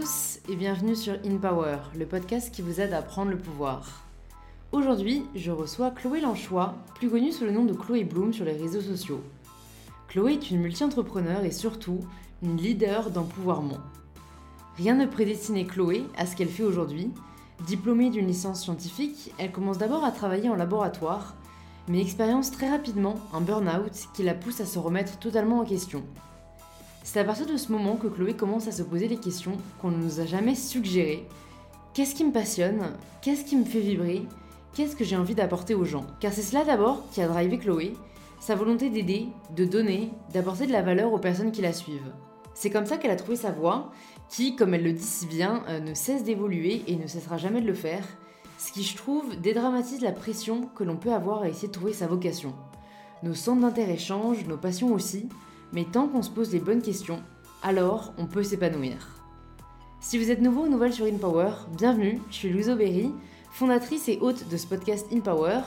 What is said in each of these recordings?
tous et bienvenue sur In Power, le podcast qui vous aide à prendre le pouvoir. Aujourd'hui, je reçois Chloé Lanchois, plus connue sous le nom de Chloé Bloom sur les réseaux sociaux. Chloé est une multi-entrepreneur et surtout une leader d'empouvoirment. Rien ne prédestinait Chloé à ce qu'elle fait aujourd'hui. Diplômée d'une licence scientifique, elle commence d'abord à travailler en laboratoire, mais expérience très rapidement un burn-out qui la pousse à se remettre totalement en question. C'est à partir de ce moment que Chloé commence à se poser les questions qu'on ne nous a jamais suggérées. Qu'est-ce qui me passionne? Qu'est-ce qui me fait vibrer? Qu'est-ce que j'ai envie d'apporter aux gens? Car c'est cela d'abord qui a drivé Chloé, sa volonté d'aider, de donner, d'apporter de la valeur aux personnes qui la suivent. C'est comme ça qu'elle a trouvé sa voie, qui, comme elle le dit si bien, euh, ne cesse d'évoluer et ne cessera jamais de le faire, ce qui, je trouve, dédramatise la pression que l'on peut avoir à essayer de trouver sa vocation. Nos centres d'intérêt changent, nos passions aussi, mais tant qu'on se pose les bonnes questions, alors on peut s'épanouir. Si vous êtes nouveau ou nouvelle sur InPower, bienvenue, je suis Louise Aubéry, fondatrice et hôte de ce podcast InPower,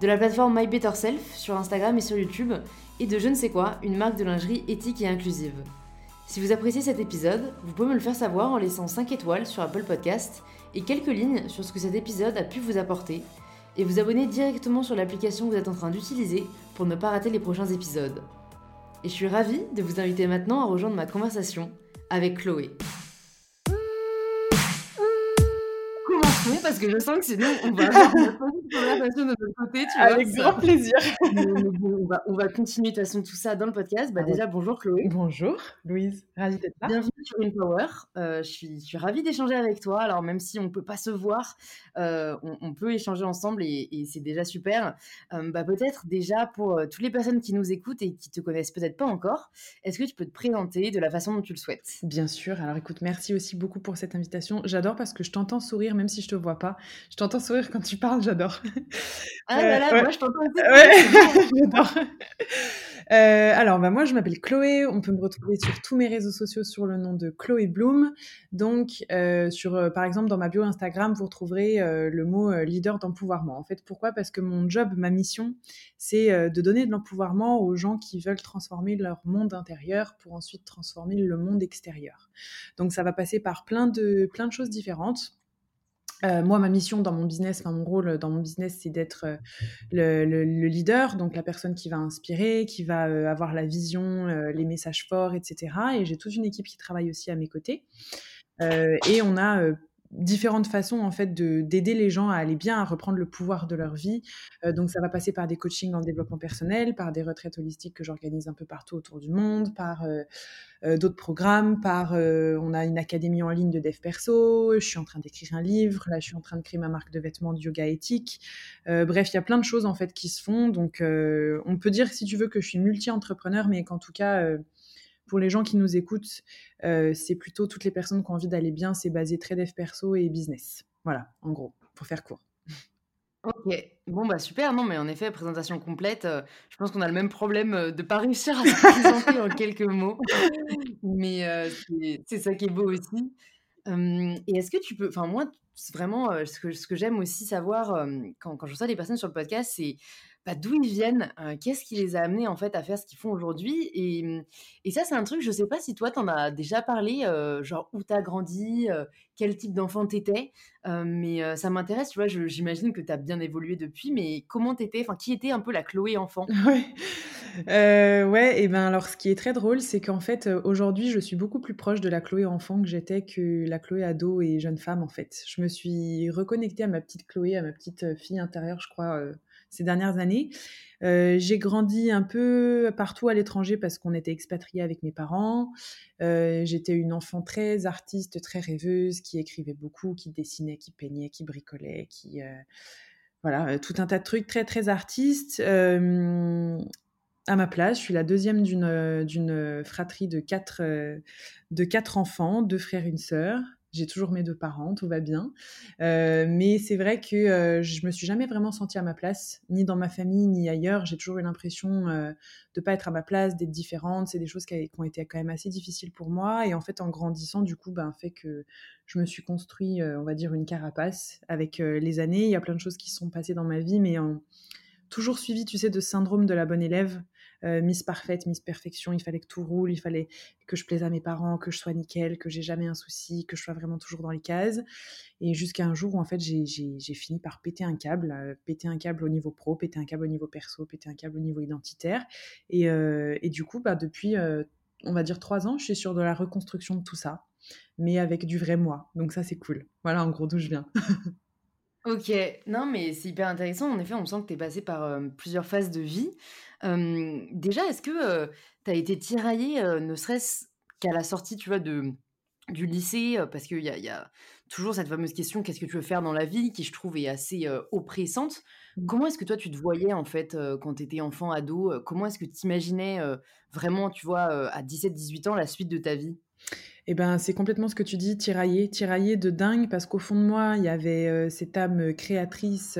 de la plateforme My Better Self sur Instagram et sur YouTube, et de je ne sais quoi, une marque de lingerie éthique et inclusive. Si vous appréciez cet épisode, vous pouvez me le faire savoir en laissant 5 étoiles sur Apple Podcast et quelques lignes sur ce que cet épisode a pu vous apporter, et vous abonner directement sur l'application que vous êtes en train d'utiliser pour ne pas rater les prochains épisodes et je suis ravie de vous inviter maintenant à rejoindre ma conversation avec Chloé. Parce que je sens que sinon on va avoir une conversation de notre côté. Tu Avec grand plaisir. on, va, continuer de toute façon tout ça dans le podcast. Bah, déjà, bonjour Chloé. Bonjour Louise, ravie d'être là. Bienvenue sur InPower. Euh, je, suis, je suis ravie d'échanger avec toi. Alors même si on ne peut pas se voir, euh, on, peut échanger ensemble et, c'est déjà super. Euh, bah, peut-être déjà pour euh, toutes les personnes qui nous écoutent et qui te connaissent peut-être pas encore, est-ce que tu peux te présenter de la façon dont tu le souhaites? Bien sûr. Alors écoute, merci aussi beaucoup pour cette invitation. J'adore parce que je t'entends sourire même si je te vois pas. Je t'entends sourire quand tu parles, j'adore. Ah là là, moi je t'entends aussi. Ouais, j'adore. Euh, alors, bah, moi, je m'appelle Chloé. On peut me retrouver sur tous mes réseaux sociaux sur le nom de Chloé Bloom. Donc, euh, sur, euh, par exemple, dans ma bio Instagram, vous retrouverez le mot leader d'empouvoirment. En fait, pourquoi? Parce que mon job, ma mission, c'est de donner de l'empouvoirment aux gens qui veulent transformer leur monde intérieur pour ensuite transformer le monde extérieur. Donc, ça va passer par plein de, plein de choses différentes. Euh, moi, ma mission dans mon business, enfin mon rôle dans mon business, c'est d'être euh, le, leader, donc la personne qui va inspirer, qui va euh, avoir la vision, les messages forts, etc. Et j'ai toute une équipe qui travaille aussi à mes côtés. et on a différentes façons en fait de d'aider les gens à aller bien, à reprendre le pouvoir de leur vie. donc ça va passer par des coachings en développement personnel, par des retraites holistiques que j'organise un peu partout autour du monde, par euh, d'autres programmes, par euh, on a une académie en ligne de dev perso, je suis en train d'écrire un livre, là je suis en train de créer ma marque de vêtements de yoga éthique. Euh, bref, il y a plein de choses en fait qui se font. Donc on peut dire si tu veux que je suis multi-entrepreneur, mais qu'en tout cas pour les gens qui nous écoutent, c'est plutôt toutes les personnes qui ont envie d'aller bien, c'est basé très dev perso et business. Voilà, en gros, pour faire court. OK. Bon, bah, super. Non, mais en effet, présentation complète, euh, je pense qu'on a le même problème, euh, de pas réussir à se présenter en quelques mots. Mais, euh, c'est ça qui est beau aussi. et est-ce que tu peux enfin moi, vraiment, ce que ce que j'aime aussi savoir, quand quand je reçois des personnes sur le podcast, c'est bah, d'où ils viennent, qu'est-ce qui les a amenés en fait à faire ce qu'ils font aujourd'hui et, mmh, ça c'est un truc, je sais pas si toi t'en as déjà parlé, genre où t'as grandi, quel type d'enfant t'étais, mais ça m'intéresse, tu vois, j'imagine que t'as bien évolué depuis, mais comment t'étais, enfin qui était un peu la Chloé enfant? Ouais, ouais, et ben alors ce qui est très drôle, c'est qu'en fait aujourd'hui je suis beaucoup plus proche de la Chloé enfant que j'étais que la Chloé ado et jeune femme en fait. Je me suis reconnectée à ma petite Chloé, à ma petite fille intérieure, je crois ces dernières années. Euh, j'ai grandi un peu partout à l'étranger parce qu'on était expatriés avec mes parents. Euh, j'étais une enfant très artiste, très rêveuse, qui écrivait beaucoup, qui dessinait, qui peignait, qui bricolait, qui euh, voilà, tout un tas de trucs très très artistes. à ma place, je suis la deuxième d'une d'une fratrie de quatre de quatre enfants, deux frères, une sœur. J'ai toujours mes deux parents, tout va bien. Euh, mais c'est vrai que euh, je me suis jamais vraiment sentie à ma place, ni dans ma famille, ni ailleurs. J'ai toujours eu l'impression euh, de pas être à ma place, d'être différente. C'est des choses qui, ont été quand même assez difficiles pour moi. Et en fait, en grandissant, du coup, ben, fait que je me suis construit, on va dire, une carapace avec les années. Il y a plein de choses qui sont passées dans ma vie, mais en toujours suivi, tu sais, de syndrome de la bonne élève. Miss Parfaite, Miss Perfection. Il fallait que tout roule, il fallait que je plaise à mes parents, que je sois nickel, que j'ai jamais un souci, que je sois vraiment toujours dans les cases. Et jusqu'à un jour où en fait j'ai fini par péter un câble, péter un câble au niveau pro, péter un câble au niveau perso, péter un câble au niveau identitaire. Et, et du coup, bah, depuis on va dire trois ans, je suis sur de la reconstruction de tout ça, mais avec du vrai moi. Donc ça, c'est cool. Voilà en gros d'où je viens. ok, non, mais c'est hyper intéressant. En effet, on sent que tu es passé par euh, plusieurs phases de vie. déjà, est-ce que euh, tu as été tiraillé, ne serait-ce qu'à la sortie, tu vois, de, du lycée Parce qu'il y a, y a, toujours cette fameuse question qu'est-ce que tu veux faire dans la vie, qui je trouve est assez oppressante. Mmh. Comment est-ce que toi, tu te voyais, en fait, quand tu étais enfant, ado Comment est-ce que tu imaginais vraiment, tu vois, à 17-18 ans, la suite de ta vie? Eh ben, c'est complètement ce que tu dis, tiraillé, tiraillé de dingue, parce qu'au fond de moi, il y avait cette âme créatrice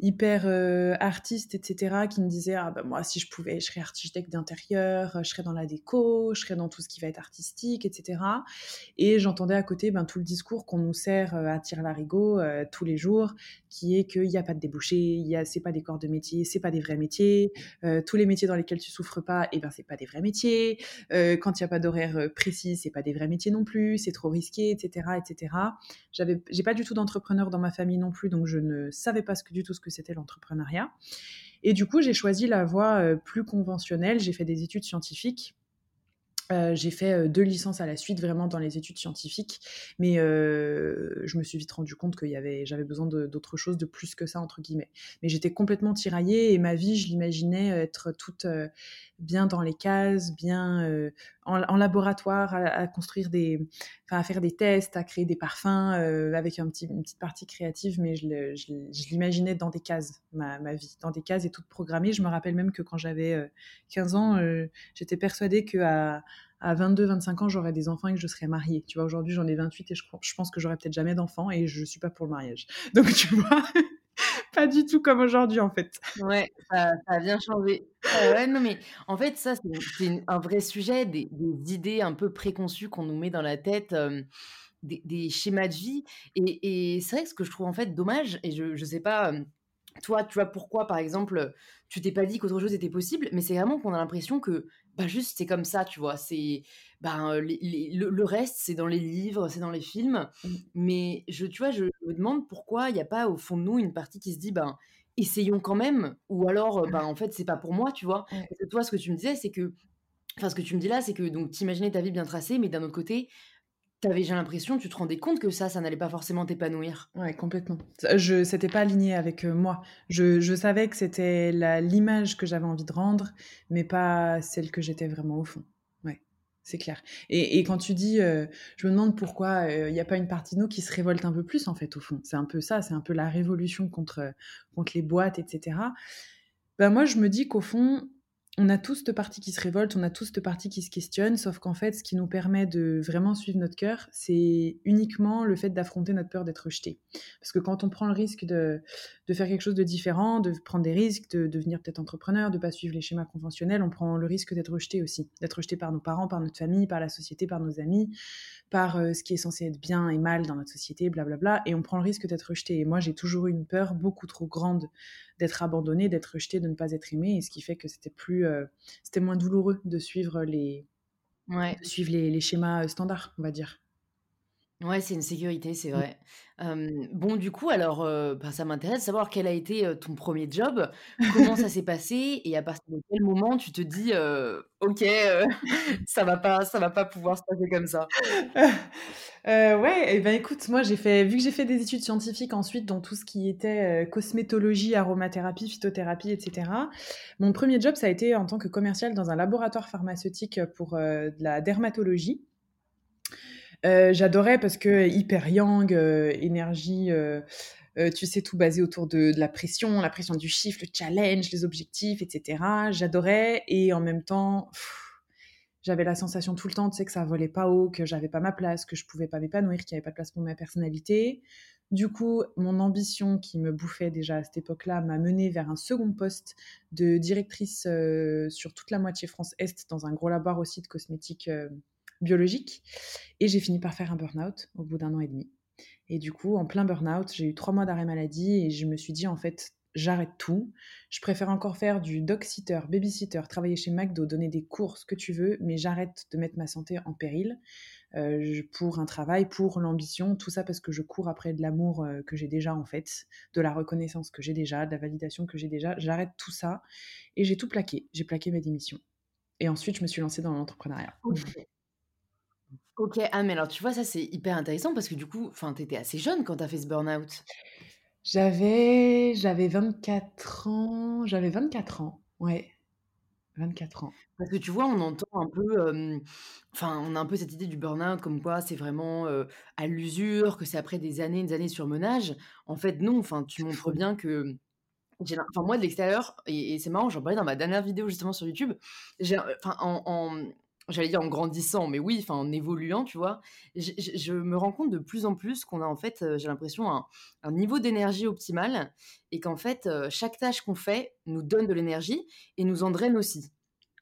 hyper euh, artiste, etc., qui me disait ah ben moi si je pouvais, je serais architecte d'intérieur, je serais dans la déco, je serais dans tout ce qui va être artistique, etc. Et j'entendais à côté ben, tout le discours qu'on nous sert euh, à tire larigot euh, tous les jours, qui est qu'il n'y a pas de débouché, il y a c'est pas des corps de métier, c'est pas des vrais métiers, tous les métiers dans lesquels tu souffres pas, et eh ben c'est pas des vrais métiers. quand il n'y a pas d'horaire précis, c'est pas des vrais métiers non plus, c'est trop risqué, etc., etc. J'avais, j'ai pas du tout d'entrepreneur dans ma famille non plus, donc je ne savais pas ce que du tout ce que c'était l'entrepreneuriat. Et du coup, j'ai choisi la voie euh, plus conventionnelle. J'ai fait des études scientifiques. Euh, j'ai fait euh, deux licences à la suite vraiment dans les études scientifiques, mais je me suis vite rendu compte que j'avais besoin d'autre chose, de plus que ça entre guillemets. Mais j'étais complètement tiraillée et ma vie, je l'imaginais être toute bien dans les cases, bien euh, en, laboratoire, à, construire des, à faire des tests, à créer des parfums euh, avec un petit, une petite partie créative, mais je, l'imaginais dans des cases, ma, ma, vie, dans des cases et toute programmée. Je me rappelle même que quand j'avais 15 euh, ans, j'étais persuadée qu'à à 22, 25 ans, j'aurais des enfants et que je serais mariée. Tu vois, aujourd'hui, j'en ai 28 et je, je pense que j'aurais peut-être jamais d'enfants et je suis pas pour le mariage. Donc, tu vois, pas du tout comme aujourd'hui, en fait. Ouais, ça, a bien changé. ouais, non, mais en fait, ça, c'est un vrai sujet, des, idées un peu préconçues qu'on nous met dans la tête, des, schémas de vie. Et, c'est vrai que ce que je trouve en fait dommage, et je ne sais pas, toi, tu vois, pourquoi, par exemple, tu t'es pas dit qu'autre chose était possible, mais c'est vraiment qu'on a l'impression que, bah, juste, c'est comme ça, tu vois. C'est ben, le, reste, c'est dans les livres, c'est dans les films. Mmh. Mais je, tu vois, je me demande pourquoi il n'y a pas au fond de nous une partie qui se dit, ben, essayons quand même. Ou alors, ben, en fait, c'est pas pour moi, tu vois? toi, ce que tu me disais, c'est que, enfin, ce que tu me dis là, c'est que donc t'imaginais ta vie bien tracée, mais d'un autre côté, avais j'ai l'impression, tu te rendais compte que ça, ça n'allait pas forcément t'épanouir. Ouais, complètement. Je, c'était pas aligné avec moi. Je, je, savais que c'était l'image que j'avais envie de rendre, mais pas celle que j'étais vraiment au fond c'est clair. Et, quand tu dis, euh, je me demande pourquoi il n'y a pas une partie de nous qui se révolte un peu plus, en fait, au fond. C'est un peu ça, c'est un peu la révolution contre, contre les boîtes, etc. Ben moi, je me dis qu'au fond, on a tous de parties qui se révoltent, on a tous de parties qui se questionnent, sauf qu'en fait, ce qui nous permet de vraiment suivre notre cœur, c'est uniquement le fait d'affronter notre peur d'être rejeté. Parce que quand on prend le risque de, faire quelque chose de différent, de prendre des risques, de, devenir peut-être entrepreneur, de pas suivre les schémas conventionnels, on prend le risque d'être rejeté aussi, d'être rejeté par nos parents, par notre famille, par la société, par nos amis, par euh, ce qui est censé être bien et mal dans notre société, blablabla, et on prend le risque d'être rejeté. Et moi, j'ai toujours eu une peur beaucoup trop grande d'être abandonné, d'être rejeté, de ne pas être aimé, et ce qui fait que c'était plus, euh, c'était moins douloureux de suivre les, ouais. suivre les, schémas euh, standards, on va dire. Ouais, c'est une sécurité, c'est mmh. vrai. bon, du coup, alors, bah, ça m'intéresse de savoir quel a été ton premier job, comment ça s'est passé, et à partir de quel moment tu te dis, ok, ça va pas, ça va pas pouvoir se passer comme ça. ouais, et ben écoute, moi j'ai fait, vu que j'ai fait des études scientifiques ensuite dans tout ce qui était cosmétologie, aromathérapie, phytothérapie, etc. Mon premier job, ça a été en tant que commercial dans un laboratoire pharmaceutique pour de la dermatologie. Euh, j'adorais parce que hyper yang, euh, énergie, euh, tu sais, tout basé autour de, la pression, la pression du chiffre, le challenge, les objectifs, etc. J'adorais et en même temps, j'avais la sensation tout le temps, tu sais, que ça volait pas haut, que j'avais pas ma place, que je pouvais pas m'épanouir, qu'il n'y avait pas de place pour ma personnalité. Du coup, mon ambition qui me bouffait déjà à cette époque-là m'a menée vers un second poste de directrice sur toute la moitié France-Est dans un gros laboratoire aussi de cosmétiques biologique. Et j'ai fini par faire un burn-out au bout d'un an et demi. Et du coup, en plein burn-out, j'ai eu trois mois d'arrêt maladie et je me suis dit, en fait, j'arrête tout. Je préfère encore faire du dog-sitter, baby-sitter, travailler chez McDo, donner des cours, ce que tu veux, mais j'arrête de mettre ma santé en péril euh, pour un travail, pour l'ambition, tout ça parce que je cours après de l'amour euh, que j'ai déjà en fait, de la reconnaissance que j'ai déjà, de la validation que j'ai déjà. J'arrête tout ça et j'ai tout plaqué. J'ai plaqué mes démissions. Et ensuite, je me suis lancée dans l'entrepreneuriat. Ok, ah mais alors tu vois, ça c'est hyper intéressant parce que du coup, enfin, t'étais assez jeune quand t'as fait ce burn-out. J'avais, j'avais 24 ans, j'avais 24 ans, ouais, 24 ans. Parce que tu vois, on entend un peu, enfin, on a un peu cette idée du burn-out comme quoi c'est vraiment à l'usure, que c'est après des années, des années sur menage. En fait, non, enfin, tu montres bien que enfin moi de l'extérieur et, c'est marrant j'en parlais dans ma dernière vidéo justement sur YouTube j'ai enfin en, j'allais dire en grandissant, mais oui, enfin en évoluant, tu vois, je, me rends compte de plus en plus qu'on a en fait, euh, j'ai l'impression, un, niveau d'énergie optimal et qu'en fait, euh, chaque tâche qu'on fait nous donne de l'énergie et nous en draine aussi.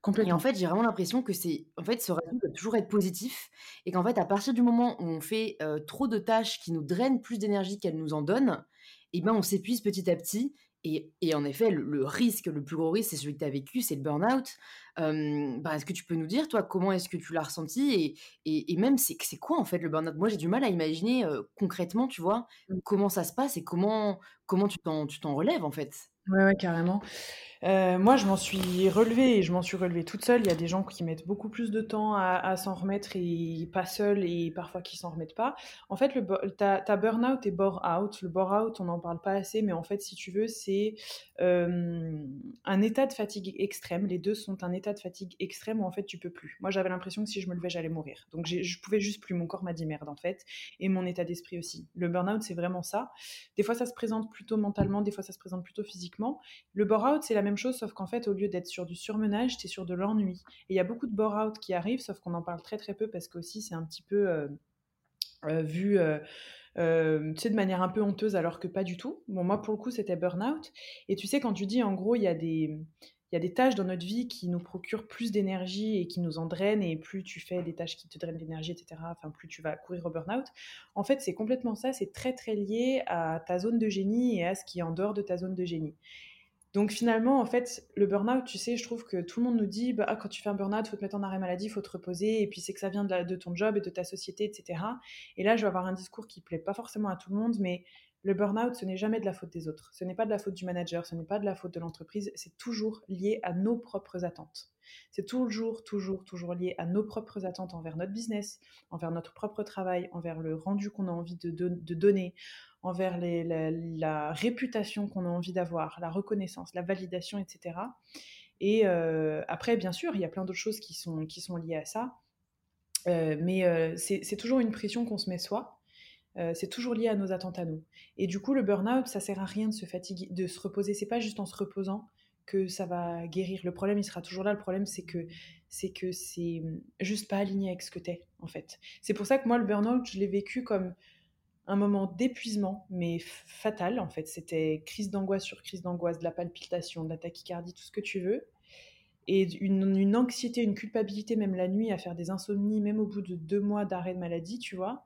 Complètement. Et en fait, j'ai vraiment l'impression que c'est, en fait, ce ratio doit toujours être positif et qu'en fait, à partir du moment où on fait euh, trop de tâches qui nous drainent plus d'énergie qu'elles nous en donnent, eh ben, on s'épuise petit à petit et, en effet, le, risque, le plus gros risque, c'est celui que tu as vécu, c'est le burn-out. bah, est-ce que tu peux nous dire, toi, comment est-ce que tu l'as ressenti et, et, même, c'est, c'est quoi en fait le burn-out? Moi, j'ai du mal à imaginer concrètement, tu vois, mmh. comment ça se passe et comment, comment tu, t'en, tu t'en relèves en fait. Ouais, ouais, carrément. Euh, moi, je m'en suis relevée et je m'en suis relevée toute seule. Il y a des gens qui mettent beaucoup plus de temps à, s'en remettre et pas seuls et parfois qui s'en remettent pas. En fait, le, ta, ta burn-out et bore-out. Le bore-out, on n'en parle pas assez, mais en fait, si tu veux, c'est euh, un état de fatigue extrême. Les deux sont un état de fatigue extrême où en fait, tu peux plus. Moi, j'avais l'impression que si je me levais, j'allais mourir. Donc, je pouvais juste plus. Mon corps m'a dit merde, en fait. Et mon état d'esprit aussi. Le burn-out, c'est vraiment ça. Des fois, ça se présente plutôt mentalement, des fois, ça se présente plutôt physiquement. Le bore-out, c'est la même chose, sauf qu'en fait, au lieu d'être sur du surmenage, tu es sur de l'ennui. Et il y a beaucoup de bore-out qui arrivent, sauf qu'on en parle très très peu parce qu'aussi c'est un petit peu euh, euh, vu. Euh, sais, de manière un peu honteuse, alors que pas du tout. Bon, moi, pour le coup, c'était burn-out. Et tu sais, quand tu dis, en gros, il y a des, il y a des tâches dans notre vie qui nous procurent plus d'énergie et qui nous en drainent, et plus tu fais des tâches qui te drainent d'énergie, etc., enfin, plus tu vas courir au burn-out. En fait, c'est complètement ça, c'est très très lié à ta zone de génie et à ce qui est en dehors de ta zone de génie. Donc finalement, en fait, le burn-out, tu sais, je trouve que tout le monde nous dit, bah, quand tu fais un burn-out, faut te mettre en arrêt maladie, faut te reposer, et puis c'est que ça vient de, de, ton job et de ta société, etc. Et là, je vais avoir un discours qui plaît pas forcément à tout le monde, mais le burn-out, ce n'est jamais de la faute des autres. Ce n'est pas de la faute du manager, ce n'est pas de la faute de l'entreprise, c'est toujours lié à nos propres attentes. C'est toujours, toujours, toujours lié à nos propres attentes envers notre business, envers notre propre travail, envers le rendu qu'on a envie de, donner, envers la, réputation qu'on a envie d'avoir, la reconnaissance, la validation, etc. Et euh, après, bien sûr, il y a plein d'autres choses qui sont, qui sont liées à ça. Euh, mais euh, c'est toujours une pression qu'on se met soi. C'est toujours lié à nos attentes à nous. Et du coup, le burn-out, ça sert à rien de se fatiguer, de se reposer. C'est pas juste en se reposant que ça va guérir. Le problème, il sera toujours là. Le problème, c'est que c'est que c'est juste pas aligné avec ce que t'es, en fait. C'est pour ça que moi, le burn-out, je l'ai vécu comme un moment d'épuisement, mais fatal en fait. C'était crise d'angoisse sur crise d'angoisse, de la palpitation, de la tachycardie, tout ce que tu veux. Et une, anxiété, une culpabilité, même la nuit, à faire des insomnies, même au bout de deux mois d'arrêt de maladie, tu vois.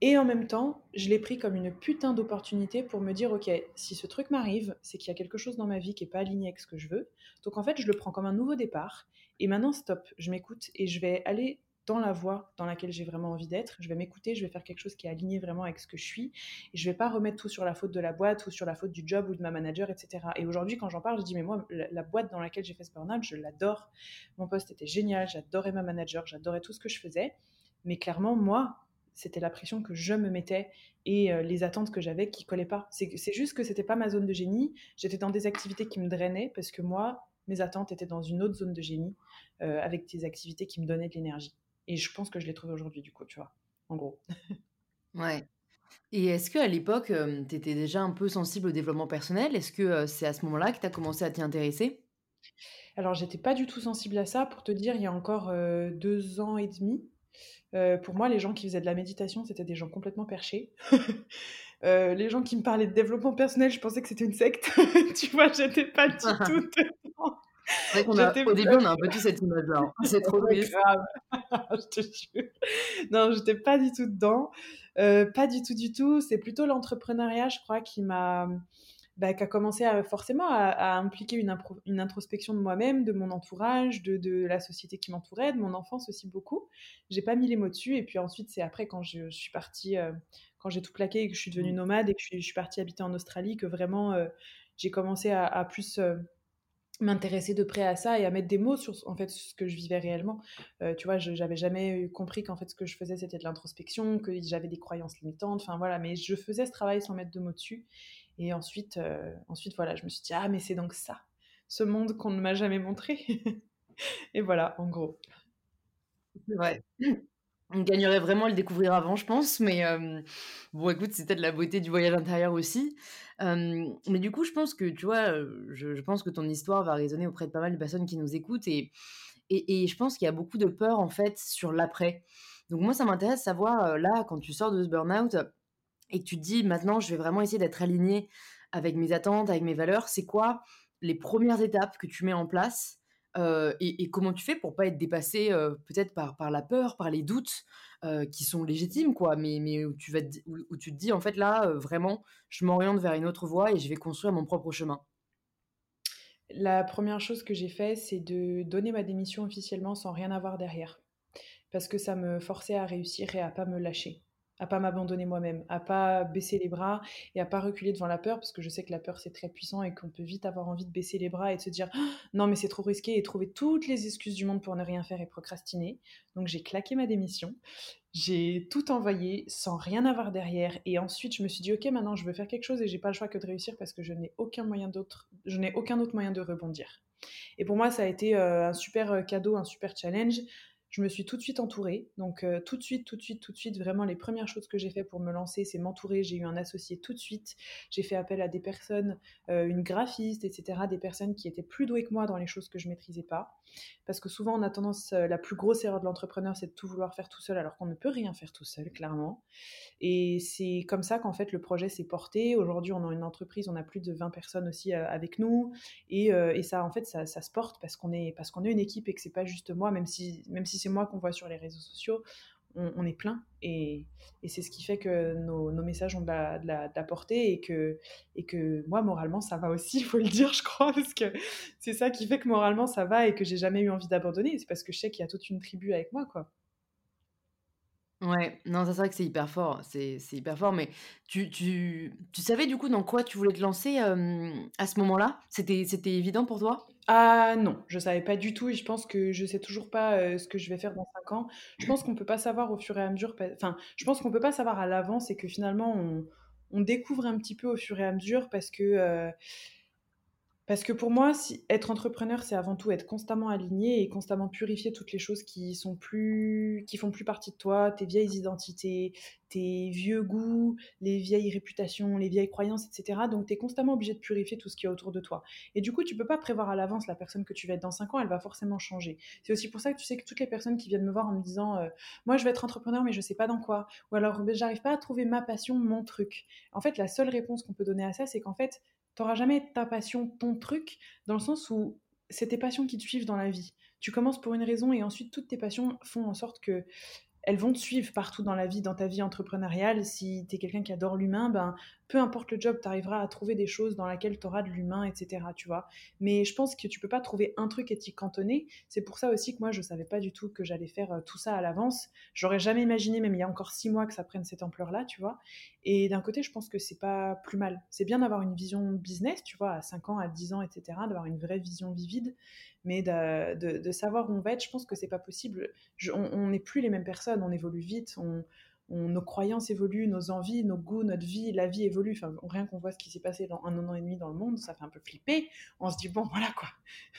Et en même temps, je l'ai pris comme une putain d'opportunité pour me dire, ok, si ce truc m'arrive, c'est qu'il y a quelque chose dans ma vie qui n'est pas aligné avec ce que je veux. Donc en fait, je le prends comme un nouveau départ. Et maintenant, stop, je m'écoute et je vais aller dans la voie dans laquelle j'ai vraiment envie d'être. Je vais m'écouter, je vais faire quelque chose qui est aligné vraiment avec ce que je suis. Et je vais pas remettre tout sur la faute de la boîte ou sur la faute du job ou de ma manager, etc. Et aujourd'hui, quand j'en parle, je dis, mais moi, la, boîte dans laquelle j'ai fait ce burn-out, je l'adore. Mon poste était génial, j'adorais ma manager, j'adorais tout ce que je faisais. Mais clairement, moi, c'était la pression que je me mettais et euh, les attentes que j'avais qui collaient pas. C'est juste que c'était pas ma zone de génie. J'étais dans des activités qui me drainaient parce que moi, mes attentes étaient dans une autre zone de génie euh, avec des activités qui me donnaient de l'énergie. Et je pense que je l'ai trouvé aujourd'hui, du coup, tu vois, en gros. ouais. Et est-ce qu'à l'époque, tu étais déjà un peu sensible au développement personnel? Est-ce que c'est à ce moment-là que tu as commencé à t'y intéresser? Alors, j'étais pas du tout sensible à ça. Pour te dire, il y a encore deux ans et demi, pour moi, les gens qui faisaient de la méditation, c'était des gens complètement perchés. les gens qui me parlaient de développement personnel, je pensais que c'était une secte. tu vois, j'étais pas du tout au début, on a un peu tout cette image-là. Hein. C'est trop triste. je te jure. Non, j'étais pas du tout dedans. Euh, pas du tout, du tout. C'est plutôt l'entrepreneuriat, je crois, qui m'a bah, qui a commencé à, forcément à, impliquer une, une, introspection de moi-même, de mon entourage, de, de la société qui m'entourait, de mon enfance aussi beaucoup. J'ai pas mis les mots dessus. Et puis ensuite, c'est après quand je, suis partie, euh, quand j'ai tout plaqué et que je suis devenue mmh. nomade et que je suis, partie habiter en Australie, que vraiment euh, j'ai commencé à, plus euh, m'intéresser de près à ça et à mettre des mots sur en fait ce que je vivais réellement. tu vois, je j'avais jamais compris qu'en fait ce que je faisais c'était de l'introspection, que j'avais des croyances limitantes, enfin voilà, mais je faisais ce travail sans mettre de mots dessus. Et ensuite, euh, ensuite, voilà, je me suis dit, ah, mais c'est donc ça, ce monde qu'on ne m'a jamais montré. et voilà, en gros. Ouais. On gagnerait vraiment à le découvrir avant, je pense. Mais euh, bon, écoute, c'était de la beauté du voyage intérieur aussi. mais du coup, je pense que, tu vois, euh, je, pense que ton histoire va résonner auprès de pas mal de personnes qui nous écoutent. Et, et, je pense qu'il y a beaucoup de peur, en fait, sur l'après. Donc moi, ça m'intéresse savoir, là, quand tu sors de ce burn-out, et que tu te dis maintenant, je vais vraiment essayer d'être aligné avec mes attentes, avec mes valeurs, c'est quoi les premières étapes que tu mets en place euh, et, comment tu fais pour pas être dépassé euh, peut-être par, par la peur, par les doutes euh, qui sont légitimes, quoi, mais, mais où, tu vas où, tu te dis, en fait, là, vraiment, je m'oriente vers une autre voie et je vais construire mon propre chemin. La première chose que j'ai fait, c'est de donner ma démission officiellement sans rien avoir derrière. Parce que ça me forçait à réussir et à pas me lâcher à pas m'abandonner moi-même, à pas baisser les bras et à pas reculer devant la peur parce que je sais que la peur c'est très puissant et qu'on peut vite avoir envie de baisser les bras et de se dire «Ah, non mais c'est trop risqué et trouver toutes les excuses du monde pour ne rien faire et procrastiner. Donc j'ai claqué ma démission, j'ai tout envoyé sans rien avoir derrière et ensuite je me suis dit ok maintenant je veux faire quelque chose et j'ai pas le choix que de réussir parce que je n'ai aucun moyen d'autre, je n'ai aucun autre moyen de rebondir. Et pour moi ça a été euh, un super euh, cadeau, un super challenge je me suis tout de suite entourée. Donc euh, tout de suite, tout de suite, tout de suite, vraiment les premières choses que j'ai fait pour me lancer, c'est m'entourer. J'ai eu un associé tout de suite. J'ai fait appel à des personnes, euh, une graphiste, etc., des personnes qui étaient plus douées que moi dans les choses que je maîtrisais pas. Parce que souvent on a tendance, euh, la plus grosse erreur de l'entrepreneur, c'est de tout vouloir faire tout seul, alors qu'on ne peut rien faire tout seul, clairement. Et c'est comme ça qu'en fait le projet s'est porté. Aujourd'hui, on a une entreprise, on a plus de 20 personnes aussi avec nous, et, ça, en fait, ça, ça se porte parce qu'on est, parce qu'on est une équipe et que c'est pas juste moi, même si, même si c'est moi qu'on voit sur les réseaux sociaux, on, est plein. Et, c'est ce qui fait que nos, messages ont de la, portée et que, et que moi, moralement, ça va aussi, il faut le dire, je crois, parce que c'est ça qui fait que moralement, ça va et que j'ai jamais eu envie d'abandonner. C'est parce que je sais qu'il y a toute une tribu avec moi, quoi. Ouais, non, c'est vrai que c'est hyper fort, c'est hyper fort, mais tu tu tu savais du coup dans quoi tu voulais te lancer, à ce moment-là? C'était évident pour toi? Ah non, je savais pas du tout et je pense que je sais toujours pas, ce que je vais faire dans 5 ans. Je pense qu'on peut pas savoir au fur et à mesure enfin, je pense qu'on peut pas savoir à l'avance et que finalement on découvre un petit peu au fur et à mesure parce que, parce que pour moi, être entrepreneur, c'est avant tout être constamment aligné et constamment purifier toutes les choses qui sont plus, qui font plus partie de toi, tes vieilles identités, tes vieux goûts, les vieilles réputations, les vieilles croyances, etc. Donc, tu es constamment obligé de purifier tout ce qui est autour de toi. Et du coup, tu peux pas prévoir à l'avance la personne que tu vas être dans 5 ans, elle va forcément changer. C'est aussi pour ça que tu sais que toutes les personnes qui viennent me voir en me disant euh, Moi, je vais être entrepreneur, mais je sais pas dans quoi. Ou alors, j'arrive pas à trouver ma passion, mon truc. En fait, la seule réponse qu'on peut donner à ça, c'est qu'en fait, t'auras jamais ta passion, ton truc, dans le sens où c'est tes passions qui te suivent dans la vie. Tu commences pour une raison et ensuite toutes tes passions font en sorte que elles vont te suivre partout dans la vie, dans ta vie entrepreneuriale. Si tu es quelqu'un qui adore l'humain, ben, peu importe le job, tu arriveras à trouver des choses dans lesquelles tu auras de l'humain, etc. Tu vois. Mais je pense que tu peux pas trouver un truc et t'y cantonner. C'est pour ça aussi que moi, je savais pas du tout que j'allais faire euh, tout ça à l'avance. J'aurais jamais imaginé, même il y a encore six mois, que ça prenne cette ampleur-là, tu vois. Et d'un côté, je pense que c'est pas plus mal. C'est bien d'avoir une vision business, tu vois, à 5 ans, à 10 ans, etc., d'avoir une vraie vision vivide. Mais de, savoir où on va être, je pense que c'est pas possible. on n'est plus les mêmes personnes, on évolue vite, on, nos croyances évoluent, nos envies, nos goûts, notre vie, la vie évolue. Enfin, rien qu'on voit ce qui s'est passé dans un an et demi dans le monde, ça fait un peu flipper. On se dit, bon, voilà quoi.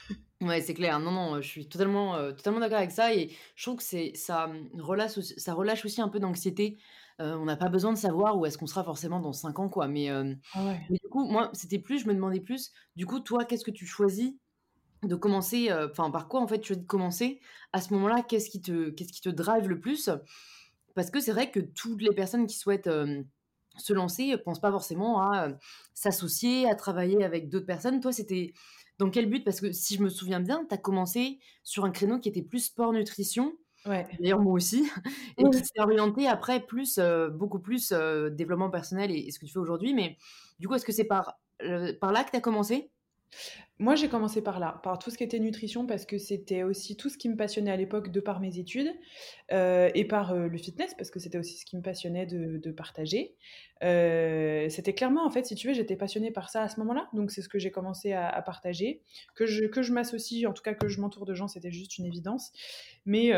ouais, c'est clair. Non, non, je suis totalement, euh, totalement d'accord avec ça. Et je trouve que c'est, ça, relâche aussi, ça relâche aussi un peu d'anxiété. Euh, on n'a pas besoin de savoir où est-ce qu'on sera forcément dans 5 ans, quoi. Mais, euh, ah mais du coup, moi, c'était plus, je me demandais plus, du coup, toi, qu'est-ce que tu choisis de commencer, enfin, par quoi en fait tu choisis de commencer À ce moment-là, qu'est-ce qui te, qu'est-ce qui te drive le plus? Parce que c'est vrai que toutes les personnes qui souhaitent se lancer ne pensent pas forcément à s'associer, à travailler avec d'autres personnes. Toi, c'était dans quel but? Parce que si je me souviens bien, tu as commencé sur un créneau qui était plus sport-nutrition. Ouais. D'ailleurs, moi aussi. Et qui s'est orienté après plus, beaucoup plus développement personnel et, ce que tu fais aujourd'hui. Mais du coup, est-ce que c'est par par là que tu as commencé? Moi, j'ai commencé par là, par tout ce qui était nutrition, parce que c'était aussi tout ce qui me passionnait à l'époque de par mes études, euh, et par euh, le fitness, parce que c'était aussi ce qui me passionnait de, partager. Euh, c'était clairement, en fait, si tu veux, j'étais passionnée par ça à ce moment-là, donc c'est ce que j'ai commencé à, partager. Que je, que je m'associe, en tout cas que je m'entoure de gens, c'était juste une évidence. Mais,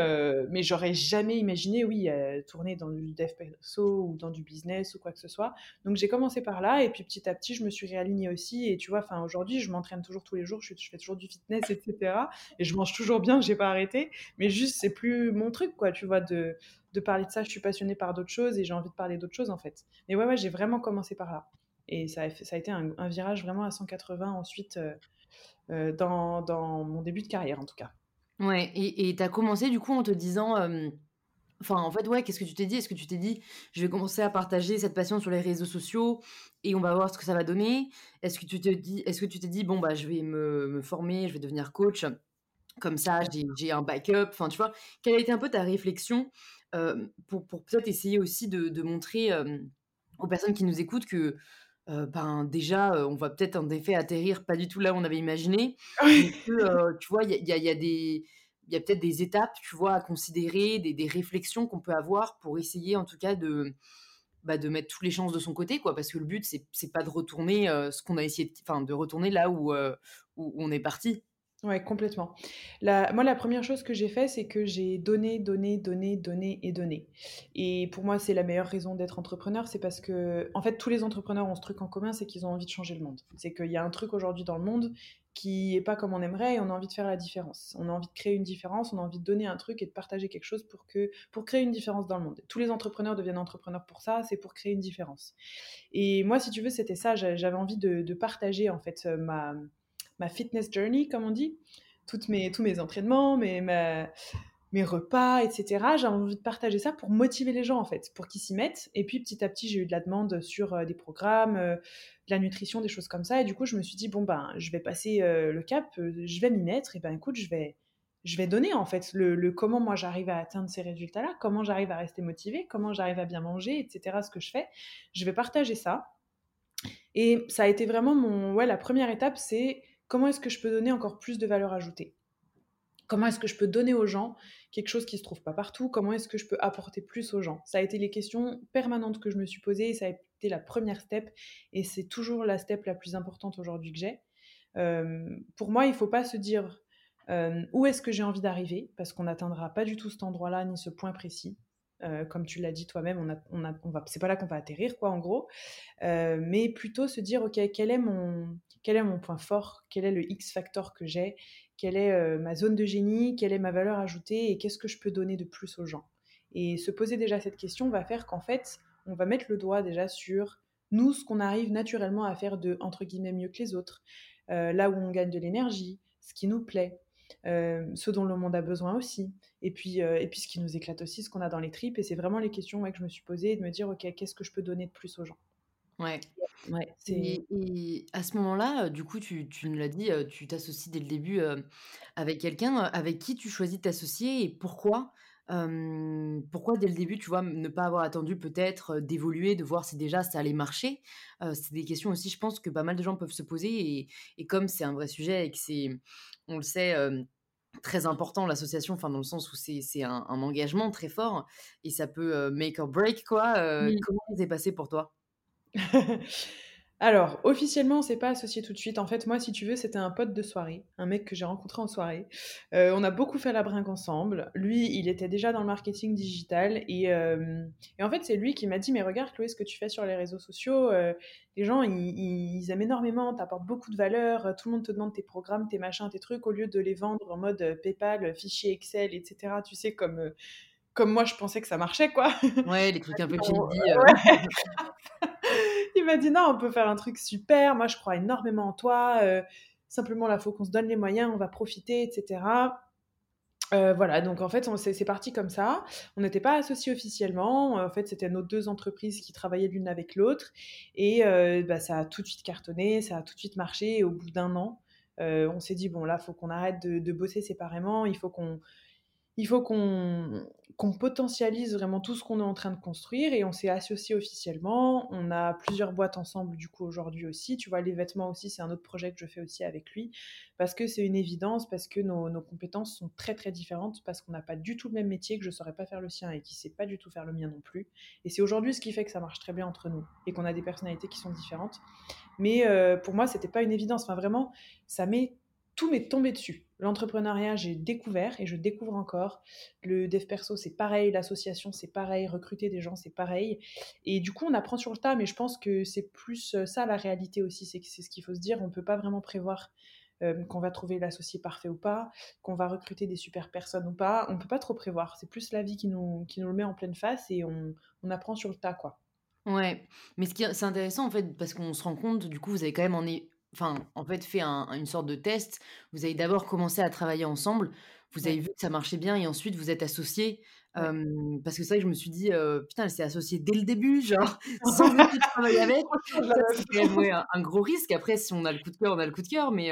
mais j'aurais jamais imaginé, oui, tourner dans du dev perso ou dans du business ou quoi que ce soit. Donc j'ai commencé par là, et puis petit à petit, je me suis réalignée aussi, et tu vois, enfin aujourd'hui, je m'entraîne toujours tous les jours, je, fais toujours du fitness, etc. Et je mange toujours bien, j'ai pas arrêté. Mais juste, c'est plus mon truc, quoi, tu vois, de, de parler de ça. Je suis passionnée par d'autres choses et j'ai envie de parler d'autres choses, en fait. Mais ouais, ouais, j'ai vraiment commencé par là. Et ça a, ça a été un, virage vraiment à 180 ensuite euh, euh, dans, dans, mon début de carrière, en tout cas. Ouais, et tu as commencé du coup en te disant. Euh, enfin, en fait, ouais, qu'est-ce que tu t'es dit? Est-ce que tu t'es dit, je vais commencer à partager cette passion sur les réseaux sociaux et on va voir ce que ça va donner? Est-ce que tu te dis, est-ce que tu t'es dit, bon bah, je vais me, me, former, je vais devenir coach, comme ça, j'ai un backup. Enfin, tu vois, quelle a été un peu ta réflexion pour, pour peut-être essayer aussi de, de montrer aux personnes qui nous écoutent que ben déjà, on va peut-être en effet atterrir pas du tout là où on avait imaginé. que, tu vois, il y, y a, des il y a peut-être des étapes, tu vois, à considérer, des, des réflexions qu'on peut avoir pour essayer en tout cas de, bah, de mettre toutes les chances de son côté, quoi, parce que le but, c'est, c'est pas de retourner ce qu'on a essayé, enfin, de, retourner là où, où on est parti. Ouais, complètement. La, moi, la première chose que j'ai fait, c'est que j'ai donné, donné, donné, donné et donné. Et pour moi, c'est la meilleure raison d'être entrepreneur, c'est parce que, en fait, tous les entrepreneurs ont ce truc en commun, c'est qu'ils ont envie de changer le monde. C'est qu'il y a un truc aujourd'hui dans le monde qui est pas comme on aimerait et on a envie de faire la différence. On a envie de créer une différence, on a envie de donner un truc et de partager quelque chose pour que pour créer une différence dans le monde. Tous les entrepreneurs deviennent entrepreneurs pour ça, c'est pour créer une différence. Et moi, si tu veux, c'était ça. J'avais envie de, de partager en fait ma ma fitness journey, comme on dit, toutes mes, tous mes entraînements, mes, mes repas, etc. J'ai envie de partager ça pour motiver les gens, en fait, pour qu'ils s'y mettent. Et puis, petit à petit, j'ai eu de la demande sur euh, des programmes, euh, de la nutrition, des choses comme ça. Et du coup, je me suis dit, bon, ben, je vais passer euh, le cap, je vais m'y mettre. Et ben, écoute, je vais, je vais donner, en fait, le, le comment moi j'arrive à atteindre ces résultats-là, comment j'arrive à rester motivée, comment j'arrive à bien manger, etc. Ce que je fais. Je vais partager ça. Et ça a été vraiment mon, ouais, la première étape, c'est comment est-ce que je peux donner encore plus de valeur ajoutée? Comment est-ce que je peux donner aux gens quelque chose qui ne se trouve pas partout? Comment est-ce que je peux apporter plus aux gens? Ça a été les questions permanentes que je me suis posées et ça a été la première step et c'est toujours la step la plus importante aujourd'hui que j'ai. Euh, pour moi, il ne faut pas se dire euh, où est-ce que j'ai envie d'arriver parce qu'on n'atteindra pas du tout cet endroit-là ni ce point précis. Euh, comme tu l'as dit toi-même, on a, c'est pas là qu'on va atterrir, quoi, en gros. mais plutôt se dire, ok, quel est mon, quel est mon point fort, quel est le X factor que j'ai, quelle est euh, ma zone de génie, quelle est ma valeur ajoutée et qu'est-ce que je peux donner de plus aux gens. Et se poser déjà cette question va faire qu'en fait, on va mettre le doigt déjà sur nous, ce qu'on arrive naturellement à faire de, entre guillemets, mieux que les autres, euh, là où on gagne de l'énergie, ce qui nous plaît, euh, ce dont le monde a besoin aussi, et puis, et puis ce qui nous éclate aussi, ce qu'on a dans les tripes. Et c'est vraiment les questions que je me suis posées, de me dire, OK, qu'est-ce que je peux donner de plus aux gens? Ouais. Ouais, Et, à ce moment-là, du coup, tu, tu nous l'as dit, tu t'associes dès le début avec quelqu'un. Avec qui tu choisis de t'associer et pourquoi Pourquoi dès le début, tu vois, ne pas avoir attendu peut-être d'évoluer, de voir si déjà ça allait marcher? C'est des questions aussi, je pense, que pas mal de gens peuvent se poser. Et, et comme c'est un vrai sujet et que c'est, on le sait, très important l'association, enfin dans le sens où c'est un, un engagement très fort et ça peut make or break, quoi. Comment ça s'est passé pour toi? Alors, officiellement, on s'est pas associé tout de suite. En fait, moi, si tu veux, c'était un pote de soirée, un mec que j'ai rencontré en soirée. Euh, on a beaucoup fait la brinque ensemble. Lui, il était déjà dans le marketing digital. Et, euh, en fait, c'est lui qui m'a dit, mais regarde, Chloé, ce que tu fais sur les réseaux sociaux, euh, les gens, ils, aiment énormément, t'apportes beaucoup de valeur, tout le monde te demande tes programmes, tes machins, tes trucs, au lieu de les vendre en mode PayPal, fichier Excel, etc. Tu sais, comme comme moi je pensais que ça marchait quoi. Ouais, les trucs un peu cheesy. il m'a dit non, on peut faire un truc super, moi je crois énormément en toi, euh, simplement là, faut qu'on se donne les moyens, on va profiter, etc. Euh, voilà, donc en fait, c'est parti comme ça. On n'était pas associés officiellement. En fait, c'était nos deux entreprises qui travaillaient l'une avec l'autre. Et euh, bah, ça a tout de suite cartonné, ça a tout de suite marché. Et au bout d'un an, on s'est dit, bon, là, il faut qu'on arrête de, de, bosser séparément. Il faut qu'on il faut qu'on qu'on potentialise vraiment tout ce qu'on est en train de construire et on s'est associé officiellement. On a plusieurs boîtes ensemble du coup aujourd'hui aussi. Tu vois, les vêtements aussi, c'est un autre projet que je fais aussi avec lui parce que c'est une évidence, parce que nos, compétences sont très très différentes, parce qu'on n'a pas du tout le même métier, que je ne saurais pas faire le sien et qui ne sait pas du tout faire le mien non plus. Et c'est aujourd'hui ce qui fait que ça marche très bien entre nous et qu'on a des personnalités qui sont différentes. Mais euh, pour moi, c'était pas une évidence. Enfin, vraiment, ça met tout m'est tombé dessus. L'entrepreneuriat, j'ai découvert et je découvre encore. Le dev perso, c'est pareil. L'association, c'est pareil. Recruter des gens, c'est pareil. Et du coup, on apprend sur le tas, mais je pense que c'est plus euh, ça la réalité aussi. C'est ce qu'il faut se dire. On ne peut pas vraiment prévoir euh, qu'on va trouver l'associé parfait ou pas, qu'on va recruter des super personnes ou pas. On ne peut pas trop prévoir. C'est plus la vie qui nous, le met en pleine face et on, apprend sur le tas, quoi. Ouais, mais c'est intéressant en fait parce qu'on se rend compte, du coup, vous avez quand même en, enfin, en fait, fait un, une sorte de test. Vous avez d'abord commencé à travailler ensemble. Vous avez vu que ça marchait bien et ensuite vous êtes associés. parce que c'est vrai que je me suis dit, putain, elle s'est associée dès le début, genre, sans travailler avec. c'est quand même un, gros risque. Après, si on a le coup de cœur, on a le coup de cœur. Mais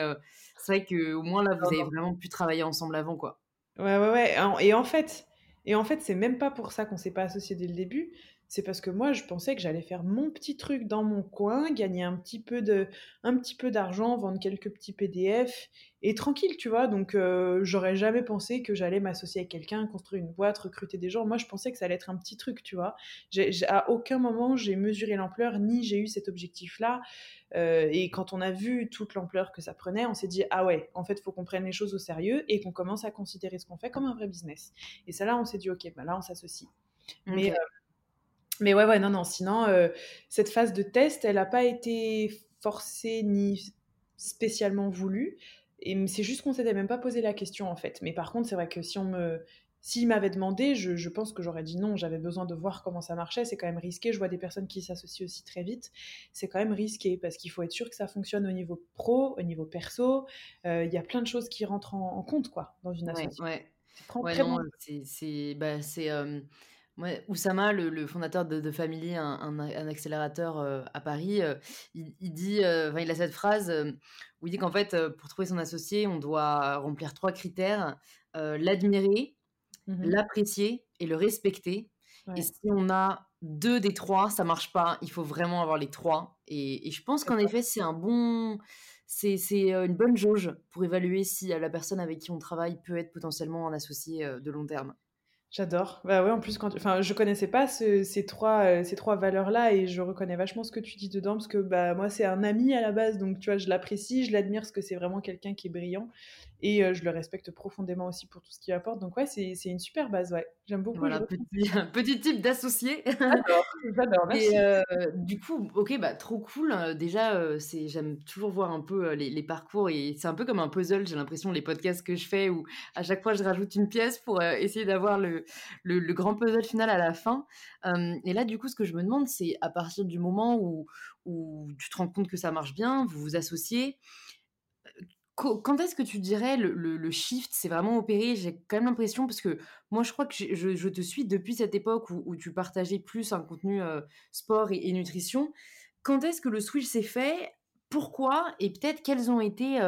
c'est vrai qu'au moins là, vous avez vraiment pu travailler ensemble avant, quoi. Ouais, ouais, ouais. Et en fait, et en fait c'est même pas pour ça qu'on s'est pas associés dès le début c'est parce que moi, je pensais que j'allais faire mon petit truc dans mon coin, gagner un petit peu de, un petit peu d'argent, vendre quelques petits PDF et tranquille, tu vois. Donc, euh, j'aurais jamais pensé que j'allais m'associer avec quelqu'un, construire une boîte, recruter des gens. Moi, je pensais que ça allait être un petit truc, tu vois. à aucun moment j'ai mesuré l'ampleur ni j'ai eu cet objectif-là. Euh, et quand on a vu toute l'ampleur que ça prenait, on s'est dit ah ouais, en fait, il faut qu'on prenne les choses au sérieux et qu'on commence à considérer ce qu'on fait comme un vrai business. Et ça là, on s'est dit ok, bah là, on s'associe. Mais euh, mais ouais, ouais, non, non. Sinon, euh, cette phase de test, elle n'a pas été forcée ni spécialement voulue. Et c'est juste qu'on s'était même pas posé la question en fait. Mais par contre, c'est vrai que si on me, s'il m'avait demandé, je, je, pense que j'aurais dit non. J'avais besoin de voir comment ça marchait. C'est quand même risqué. Je vois des personnes qui s'associent aussi très vite. C'est quand même risqué parce qu'il faut être sûr que ça fonctionne au niveau pro, au niveau perso. Euh, il y a plein de choses qui rentrent en, compte quoi dans une association. Ouais, ouais. c'est, bah. Euh, Ouais, Oussama, le, fondateur de, de Family, un, accélérateur euh, à Paris, euh, il, dit, euh, il a cette phrase où il dit qu'en fait, pour trouver son associé, on doit remplir trois critères l'admirer, mmh l'apprécier et le respecter. Et si on a deux des trois, ça marche pas. Il faut vraiment avoir les trois. Et, et je pense qu'en effet, c'est un bon, c'est une bonne jauge pour évaluer si la personne avec qui on travaille peut être potentiellement un associé de long terme. J'adore. Bah ouais, en plus, quand, enfin, je connaissais pas ces trois, euh, ces trois valeurs-là et je reconnais vachement ce que tu dis dedans parce que bah moi c'est un ami à la base, donc tu vois, je l'apprécie, je l'admire parce que c'est vraiment quelqu'un qui est brillant et euh, je le respecte profondément aussi pour tout ce qu'il apporte. Donc ouais, c'est une super base, ouais. J'aime beaucoup. Voilà, petit, petit, type d'associé. J'adore, j'adore, merci. Et euh, du coup, ok, bah trop cool. Déjà, c'est j'aime toujours voir un peu les, les parcours et c'est un peu comme un puzzle. J'ai l'impression les podcasts que je fais où à chaque fois je rajoute une pièce pour essayer d'avoir le le, grand puzzle final à la fin. et là, du coup, ce que je me demande, c'est à partir du moment où, tu te rends compte que ça marche bien, vous vous associez, quand est-ce que tu dirais le, shift s'est vraiment opéré J'ai quand même l'impression, parce que moi je crois que je, te suis depuis cette époque où, où tu partageais plus un contenu sport et, nutrition. Quand est-ce que le switch s'est fait? Pourquoi? Et peut-être quels ont été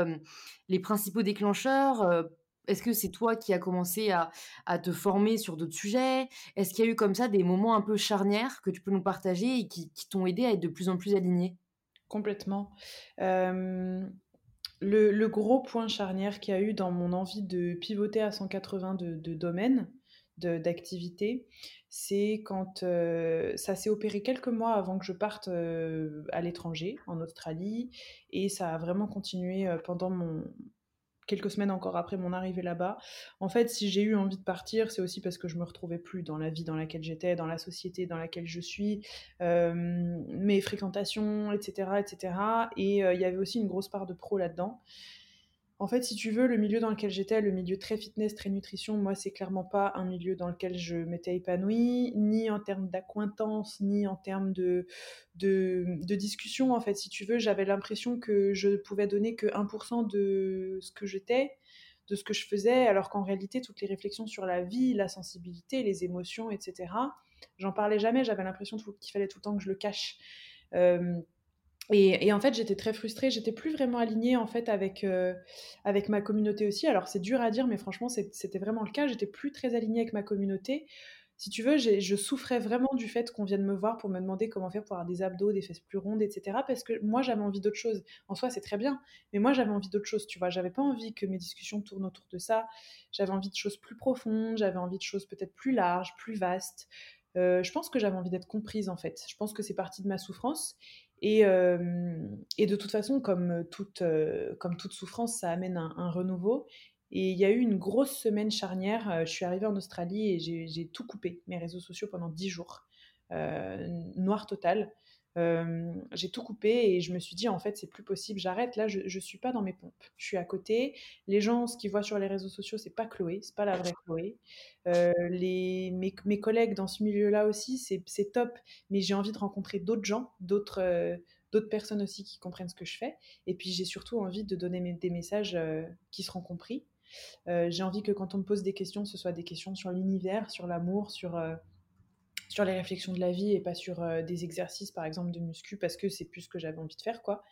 les principaux déclencheurs est-ce que c'est toi qui as commencé à, te former sur d'autres sujets? Est-ce qu'il y a eu comme ça des moments un peu charnières que tu peux nous partager et qui, t'ont aidé à être de plus en plus aligné Complètement. le, gros point charnière qu'il y a eu dans mon envie de pivoter à 180 de, de domaines, d'activités, c'est quand ça s'est opéré quelques mois avant que je parte à l'étranger, en Australie, et ça a vraiment continué pendant mon, quelques semaines encore après mon arrivée là-bas. En fait, si j'ai eu envie de partir, c'est aussi parce que je me retrouvais plus dans la vie dans laquelle j'étais, dans la société dans laquelle je suis, euh, mes fréquentations, etc., etc. Et euh, il y avait aussi une grosse part de pro là-dedans. En fait, si tu veux, le milieu dans lequel j'étais, le milieu très fitness, très nutrition, moi, c'est clairement pas un milieu dans lequel je m'étais épanouie, ni en termes d'acquaintance, ni en termes de, de, discussion. En fait, si tu veux, j'avais l'impression que je pouvais donner que 1% de ce que j'étais, de ce que je faisais, alors qu'en réalité, toutes les réflexions sur la vie, la sensibilité, les émotions, etc., j'en parlais jamais. J'avais l'impression qu'il fallait tout le temps que je le cache. Euh, Et, en fait, j'étais très frustrée. J'étais plus vraiment alignée en fait avec, euh, avec ma communauté aussi. Alors c'est dur à dire, mais franchement, c'était vraiment le cas. J'étais plus très alignée avec ma communauté. Si tu veux, je souffrais vraiment du fait qu'on vienne me voir pour me demander comment faire pour avoir des abdos, des fesses plus rondes, etc. Parce que moi, j'avais envie d'autre chose. En soi, c'est très bien, mais moi, j'avais envie d'autre chose. Tu vois, j'avais pas envie que mes discussions tournent autour de ça. J'avais envie de choses plus profondes. J'avais envie de choses peut-être plus larges, plus vastes. Euh, je pense que j'avais envie d'être comprise en fait. Je pense que c'est partie de ma souffrance. Et, euh, de toute façon, comme toute, euh, comme toute souffrance, ça amène un, renouveau. Et il y a eu une grosse semaine charnière. Je suis arrivée en Australie et j'ai tout coupé, mes réseaux sociaux pendant 10 jours. noir total j'ai tout coupé et je me suis dit en fait c'est plus possible, j'arrête là, je, je suis pas dans mes pompes, je suis à côté. Les gens, ce qu'ils voient sur les réseaux sociaux, c'est pas Chloé, c'est pas la vraie Chloé. les, mes, mes, collègues dans ce milieu-là aussi, c'est top, mais j'ai envie de rencontrer d'autres gens, d'autres d'autres personnes aussi qui comprennent ce que je fais. Et puis j'ai surtout envie de donner des messages qui seront compris. j'ai envie que quand on me pose des questions, ce soit des questions sur l'univers, sur l'amour, sur sur les réflexions de la vie et pas sur euh, des exercices, par exemple, de muscu, parce que c'est plus ce que j'avais envie de faire, quoi.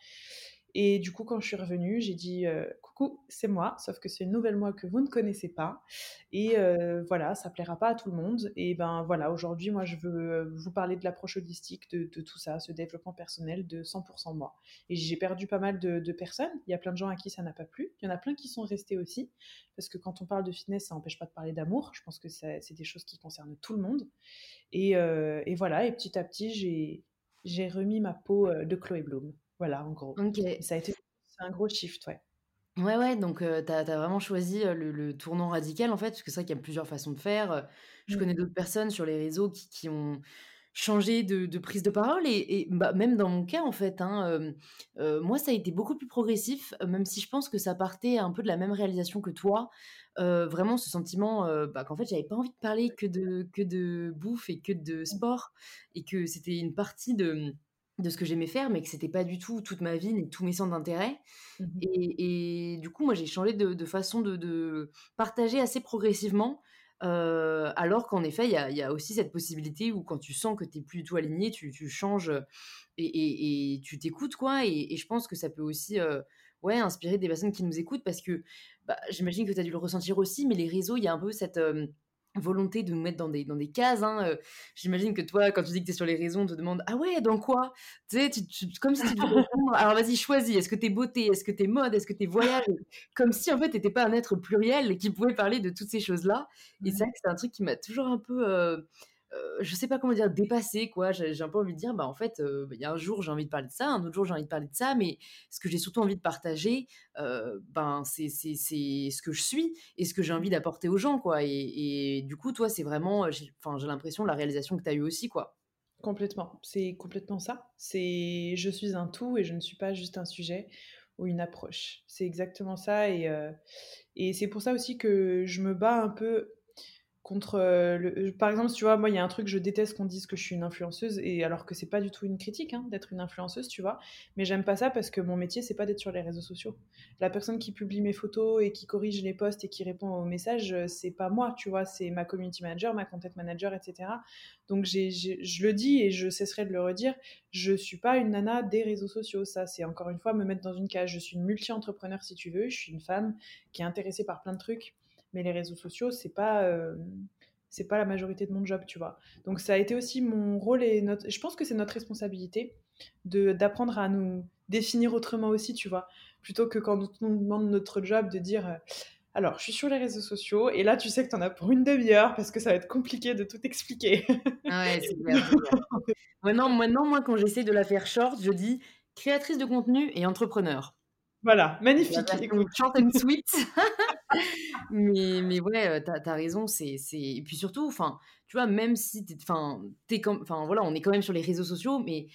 Et du coup, quand je suis revenue, j'ai dit euh, coucou, c'est moi, sauf que c'est une nouvelle moi que vous ne connaissez pas. Et euh, voilà, ça plaira pas à tout le monde. Et ben voilà, aujourd'hui, moi, je veux vous parler de l'approche holistique, de, tout ça, ce développement personnel de 100% moi. Et j'ai perdu pas mal de, personnes. Il y a plein de gens à qui ça n'a pas plu. Il y en a plein qui sont restés aussi. Parce que quand on parle de fitness, ça n'empêche pas de parler d'amour. Je pense que c'est des choses qui concernent tout le monde. Et, euh, et voilà, et petit à petit, j'ai remis ma peau de Chloé Bloom. Voilà, en gros. Ça a été un gros shift, ouais. Ouais, ouais, donc tu as, vraiment choisi le, tournant radical en fait, parce que c'est vrai qu'il y a plusieurs façons de faire. Je mmh. connais d'autres personnes sur les réseaux qui, qui ont changé de, prise de parole, et, bah, même dans mon cas en fait, hein, moi ça a été beaucoup plus progressif, même si je pense que ça partait un peu de la même réalisation que toi. vraiment ce sentiment bah, qu'en fait j'avais pas envie de parler que de, que de bouffe et que de mmh. sport, et que c'était une partie de de ce que j'aimais faire, mais que c'était pas du tout toute ma vie ni tous mes centres d'intérêt. Mmh et, du coup, moi, j'ai changé de, façon de, partager assez progressivement. alors qu'en effet, il y a, aussi cette possibilité où quand tu sens que tu n'es plus du tout aligné, tu, changes et, tu t'écoutes, quoi. Et, je pense que ça peut aussi ouais, inspirer des personnes qui nous écoutent parce que bah, j'imagine que tu as dû le ressentir aussi, mais les réseaux, il y a un peu cette volonté de nous mettre dans des, dans des cases. Hein, euh, J'imagine que toi, quand tu dis que tu es sur les réseaux, on te demande Ah ouais, dans quoi? Tu sais, comme si tu devais répondre. Alors vas-y, choisis. Est-ce que t'es beauté Est-ce que t'es mode Est-ce que t'es voyage? Comme si en fait, t'étais pas un être pluriel qui pouvait parler de toutes ces choses-là. Et c'est vrai que c'est un truc qui m'a toujours un peu. Euh, euh, je sais pas comment dire, dépassé, quoi. J'ai un peu envie de dire, bah en fait, euh, bah, il y a un jour j'ai envie de parler de ça, un autre jour j'ai envie de parler de ça, mais ce que j'ai surtout envie de partager, euh, ben c'est ce que je suis et ce que j'ai envie d'apporter aux gens, quoi. Et, du coup, toi, c'est vraiment, j'ai l'impression la réalisation que tu as eu aussi, quoi. Complètement, c'est complètement ça. C'est je suis un tout et je ne suis pas juste un sujet ou une approche. C'est exactement ça et, et c'est pour ça aussi que je me bats un peu contre euh, le... Euh, par exemple, tu vois, moi, il y a un truc, je déteste qu'on dise que je suis une influenceuse, et alors que c'est pas du tout une critique hein, d'être une influenceuse, tu vois, mais j'aime pas ça parce que mon métier, c'est pas d'être sur les réseaux sociaux. La personne qui publie mes photos et qui corrige les posts et qui répond aux messages, euh, c'est pas moi, tu vois, c'est ma community manager, ma content manager, etc. Donc, je le dis et je cesserai de le redire, je suis pas une nana des réseaux sociaux, ça, c'est encore une fois me mettre dans une cage. Je suis une multi-entrepreneur, si tu veux, je suis une femme qui est intéressée par plein de trucs mais les réseaux sociaux, c'est pas euh, c'est pas la majorité de mon job, tu vois. Donc ça a été aussi mon rôle et notre, je pense que c'est notre responsabilité de d'apprendre à nous définir autrement aussi, tu vois, plutôt que quand on nous demande notre job de dire euh, alors, je suis sur les réseaux sociaux et là, tu sais que tu en as pour une demi-heure parce que ça va être compliqué de tout expliquer. ouais, c'est clair. maintenant, maintenant, moi, quand j'essaie de la faire short, je dis créatrice de contenu et entrepreneur. Voilà, magnifique. Short and sweet. mais, mais ouais, t'as as raison. C'est, Et puis surtout, enfin, tu vois, même si t'es, enfin, enfin, voilà, on est quand même sur les réseaux sociaux, mais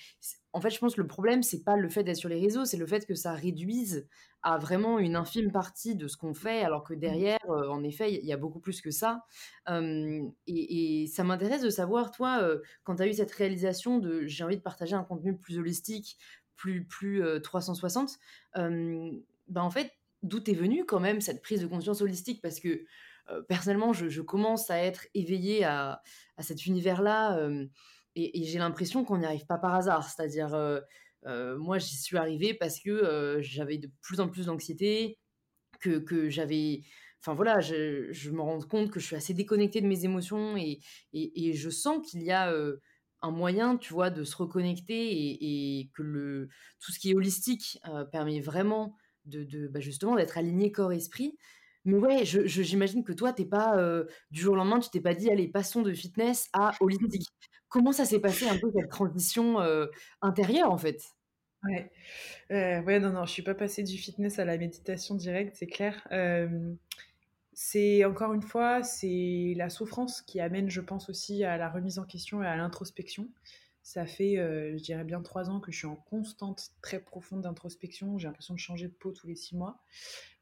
en fait, je pense que le problème, c'est pas le fait d'être sur les réseaux, c'est le fait que ça réduise à vraiment une infime partie de ce qu'on fait, alors que mmh. derrière, en effet, il y, a beaucoup plus que ça. et, ça m'intéresse de savoir, toi, quand tu as eu cette réalisation de j'ai envie de partager un contenu plus holistique, plus, plus 360, ben en fait, d'où est venue quand même cette prise de conscience holistique? Parce que personnellement, je, commence à être éveillée à, à cet univers-là et, j'ai l'impression qu'on n'y arrive pas par hasard. C'est-à-dire, moi, j'y suis arrivée parce que j'avais de plus en plus d'anxiété, que, que j'avais enfin voilà, je, je, me rends compte que je suis assez déconnectée de mes émotions et, et, je sens qu'il y a un moyen, tu vois, de se reconnecter et, que le, tout ce qui est holistique permet vraiment de, bah, justement d'être aligné corps-esprit. Mais ouais, j'imagine que toi, t'es pas du jour au lendemain, tu t'es pas dit, allez, passons de fitness à holistique. Comment ça s'est passé un peu cette transition intérieure en fait? Ouais. ouais, non, non, je suis pas passée du fitness à la méditation directe, c'est clair. C'est encore une fois, c'est la souffrance qui amène, je pense aussi, à la remise en question et à l'introspection. Ça fait, je dirais bien trois ans que je suis en constante, très profonde introspection. J'ai l'impression de changer de peau tous les six mois.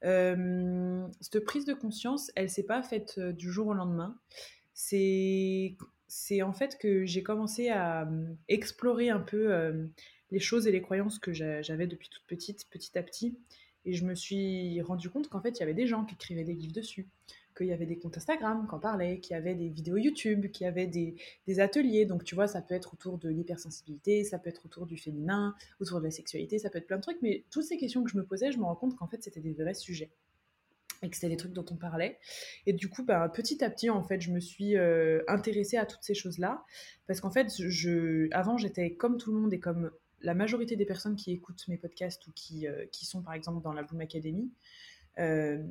cette prise de conscience, elle s'est pas faite du jour au lendemain. C'est, c'est en fait que j'ai commencé à explorer un peu les choses et les croyances que j'avais depuis toute petite, petit à petit. Et je me suis rendu compte qu'en fait, il y avait des gens qui écrivaient des livres dessus qu'il y avait des comptes Instagram qui en parlaient, qu'il y avait des vidéos YouTube, qu'il y avait des, ateliers. Donc, tu vois, ça peut être autour de l'hypersensibilité, ça peut être autour du féminin, autour de la sexualité, ça peut être plein de trucs. Mais toutes ces questions que je me posais, je me rends compte qu'en fait, c'était des vrais sujets et que c'était des trucs dont on parlait. Et du coup, bah, petit à petit, en fait, je me suis euh, intéressée à toutes ces choses-là. Parce qu'en fait, je, avant, j'étais comme tout le monde et comme la majorité des personnes qui écoutent mes podcasts ou qui, euh, qui sont, par exemple, dans la Bloom Academy. Euh,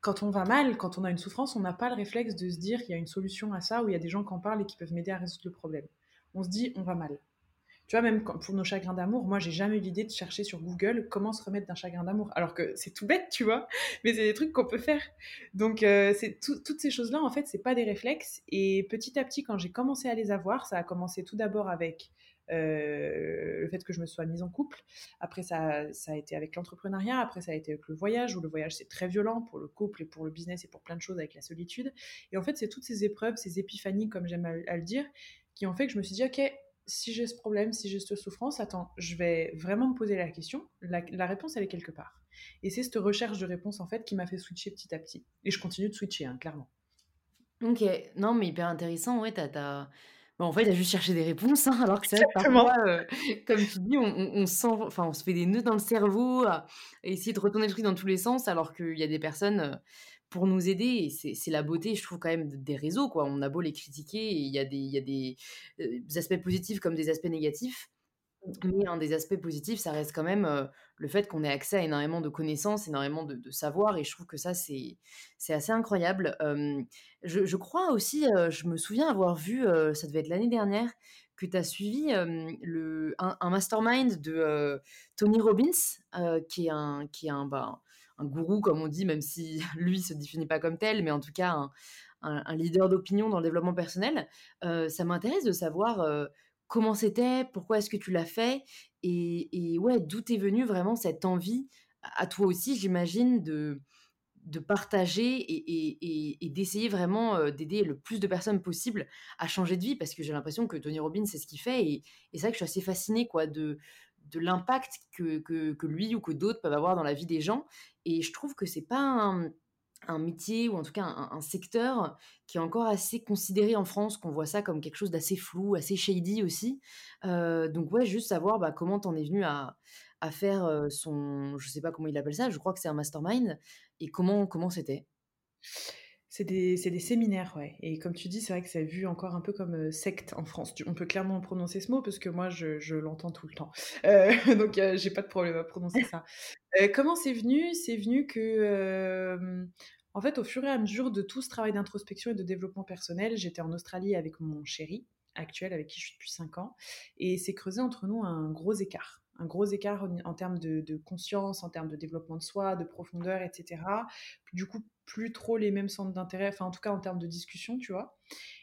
quand on va mal, quand on a une souffrance, on n'a pas le réflexe de se dire qu'il y a une solution à ça ou il y a des gens qui en parlent et qui peuvent m'aider à résoudre le problème. On se dit on va mal. Tu vois, même pour nos chagrins d'amour, moi, j'ai jamais eu l'idée de chercher sur Google comment se remettre d'un chagrin d'amour. Alors que c'est tout bête, tu vois, mais c'est des trucs qu'on peut faire. Donc, euh, c'est toutes ces choses-là, en fait, c'est pas des réflexes. Et petit à petit, quand j'ai commencé à les avoir, ça a commencé tout d'abord avec euh, le fait que je me sois mise en couple. Après, ça, ça a été avec l'entrepreneuriat. Après, ça a été avec le voyage, où le voyage, c'est très violent pour le couple et pour le business et pour plein de choses avec la solitude. Et en fait, c'est toutes ces épreuves, ces épiphanies, comme j'aime à, le dire, qui ont fait que je me suis dit, OK, si j'ai ce problème, si j'ai cette souffrance, attends, je vais vraiment me poser la question. La, réponse, elle est quelque part. Et c'est cette recherche de réponse, en fait, qui m'a fait switcher petit à petit. Et je continue de switcher, hein, clairement. Ok, non, mais hyper intéressant, ouais, t'as en fait, il a juste cherché des réponses, hein, alors que c'est parfois, euh, comme tu dis, on, sent, enfin, on se fait des nœuds dans le cerveau à, essayer de retourner le truc dans tous les sens, alors qu'il y a des personnes euh, pour nous aider. Et c'est la beauté, je trouve, quand même, des réseaux. Quoi. On a beau les critiquer, il y a des, il y a des euh, aspects positifs comme des aspects négatifs. Mais un des aspects positifs, ça reste quand même le fait qu'on ait accès à énormément de connaissances, énormément de, savoir, et je trouve que ça, c'est assez incroyable. je, crois aussi, je me souviens avoir vu, ça devait être l'année dernière, que tu as suivi le, un, mastermind de Tony Robbins, qui est un, qui est un, bah, un gourou, comme on dit, même si lui se définit pas comme tel, mais en tout cas un, un leader d'opinion dans le développement personnel. ça m'intéresse de savoir comment c'était, pourquoi est-ce que tu l'as fait, et, ouais, d'où est venue vraiment cette envie, à toi aussi, j'imagine, de, de partager et, d'essayer vraiment d'aider le plus de personnes possible à changer de vie, parce que j'ai l'impression que Tony Robbins, c'est ce qu'il fait, et, c'est vrai que je suis assez fascinée quoi, de, de l'impact que, que, lui ou que d'autres peuvent avoir dans la vie des gens, et je trouve que c'est pas un un métier ou en tout cas un, secteur qui est encore assez considéré en France, qu'on voit ça comme quelque chose d'assez flou, assez shady aussi. Euh, donc ouais, juste savoir bah, comment t'en es venu à, à faire euh, son, je sais pas comment il appelle ça, je crois que c'est un mastermind, et comment comment c'était? C'est des, des, séminaires, ouais. Et comme tu dis, c'est vrai que c'est vu encore un peu comme euh, secte en France. On peut clairement prononcer ce mot parce que moi, je, je l'entends tout le temps. Donc, euh, j'ai pas de problème à prononcer ça. comment c'est venu? C'est venu que, en fait, au fur et à mesure de tout ce travail d'introspection et de développement personnel, j'étais en Australie avec mon chéri actuel, avec qui je suis depuis 5 ans, et c'est creusé entre nous un gros écart un gros écart en, termes de, conscience, en termes de développement de soi, de profondeur, etc. Du coup, plus trop les mêmes centres d'intérêt, enfin en tout cas en termes de discussion, tu vois.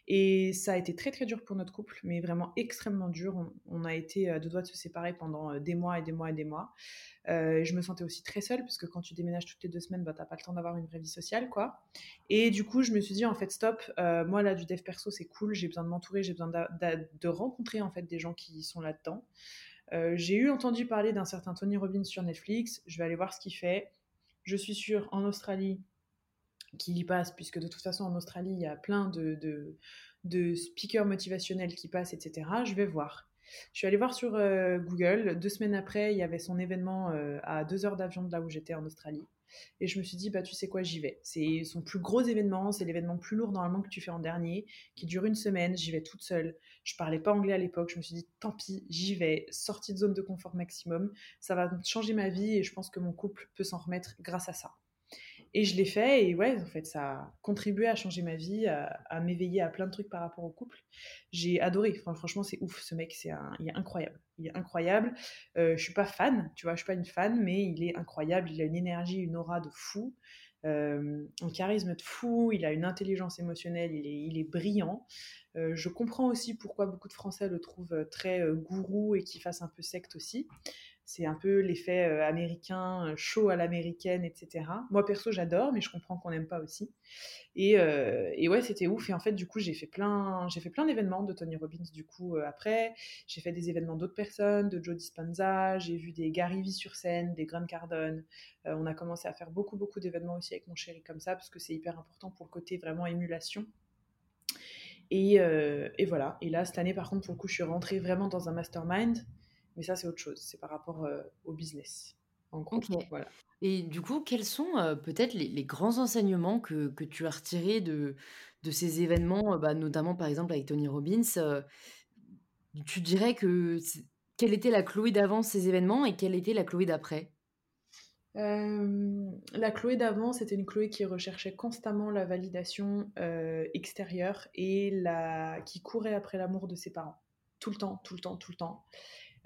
Et ça a été très très dur pour notre couple, mais vraiment extrêmement dur. On, a été à deux doigts de se séparer pendant euh, des mois et des mois et des mois. Euh, je me sentais aussi très seule, parce que quand tu déménages toutes les deux semaines, bah, t'as pas le temps d'avoir une vraie vie sociale, quoi. Et du coup, je me suis dit, en fait, stop, euh, moi là, du dev perso, c'est cool, j'ai besoin de m'entourer, j'ai besoin de rencontrer en fait des gens qui sont là-dedans. Euh, j'ai eu entendu parler d'un certain Tony Robbins sur Netflix. Je vais aller voir ce qu'il fait. Je suis sûre en Australie qu'il y passe, puisque de toute façon en Australie il y a plein de, de, speakers motivationnels qui passent, etc. Je vais voir. Je suis allée voir sur Google. Deux semaines après, il y avait son événement à deux heures d'avion de là où j'étais en Australie. Et je me suis dit, bah, tu sais quoi, j'y vais. C'est son plus gros événement, c'est l'événement plus lourd normalement que tu fais en dernier, qui dure une semaine. J'y vais toute seule. Je parlais pas anglais à l'époque. Je me suis dit, tant pis, j'y vais. Sortie de zone de confort maximum. Ça va changer ma vie et je pense que mon couple peut s'en remettre grâce à ça. Et je l'ai fait, et ouais, en fait, ça a contribué à changer ma vie, à, m'éveiller à plein de trucs par rapport au couple. J'ai adoré, franchement, c'est ouf, ce mec, c'est il est incroyable. Il est incroyable. Euh, je suis pas fan, tu vois, je suis pas une fan, mais il est incroyable. Il a une énergie, une aura de fou, euh, un charisme de fou, il a une intelligence émotionnelle, il est, il est brillant. Euh, je comprends aussi pourquoi beaucoup de Français le trouvent très gourou et qu'il fasse un peu secte aussi. C'est un peu l'effet euh, américain, euh, chaud à l'américaine, etc. Moi, perso, j'adore, mais je comprends qu'on n'aime pas aussi. Et, euh, et ouais, c'était ouf. Et en fait, du coup, j'ai fait plein, j'ai fait plein d'événements de Tony Robbins. Du coup, après, j'ai fait des événements d'autres personnes, de Joe Dispenza. J'ai vu des Gary Vee sur scène, des Grant Cardone. on a commencé à faire beaucoup, beaucoup d'événements aussi avec mon chéri comme ça, parce que c'est hyper important pour le côté vraiment émulation. Et, et, voilà. Et là, cette année, par contre, pour le coup, je suis rentrée vraiment dans un mastermind. Mais ça, c'est autre chose. C'est par rapport euh, au business. En gros, voilà. Et du coup, quels sont euh, peut-être les, grands enseignements que, que, tu as retirés de, de ces événements, euh, bah, notamment par exemple avec Tony Robbins Tu dirais que quelle était la Chloé d'avant ces événements et quelle était la Chloé d'après? La Chloé d'avant, c'était une Chloé qui recherchait constamment la validation extérieure et la... qui courait après l'amour de ses parents. Tout le temps, tout le temps, tout le temps.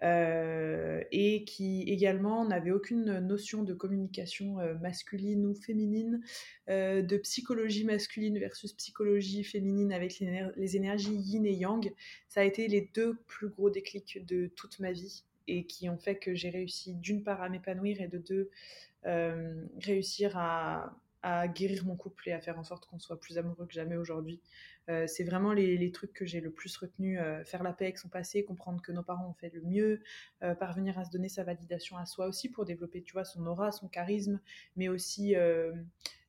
Euh, et qui également n'avait aucune notion de communication euh, masculine ou féminine, euh, de psychologie masculine versus psychologie féminine avec les, énergies yin et yang. Ça a été les deux plus gros déclics de toute ma vie et qui ont fait que j'ai réussi d'une part à m'épanouir et de deux réussir à, à guérir mon couple et à faire en sorte qu'on soit plus amoureux que jamais aujourd'hui. Euh, c'est vraiment les, trucs que j'ai le plus retenu. Euh, faire la paix avec son passé, comprendre que nos parents ont fait le mieux, euh, parvenir à se donner sa validation à soi aussi pour développer, tu vois, son aura, son charisme, mais aussi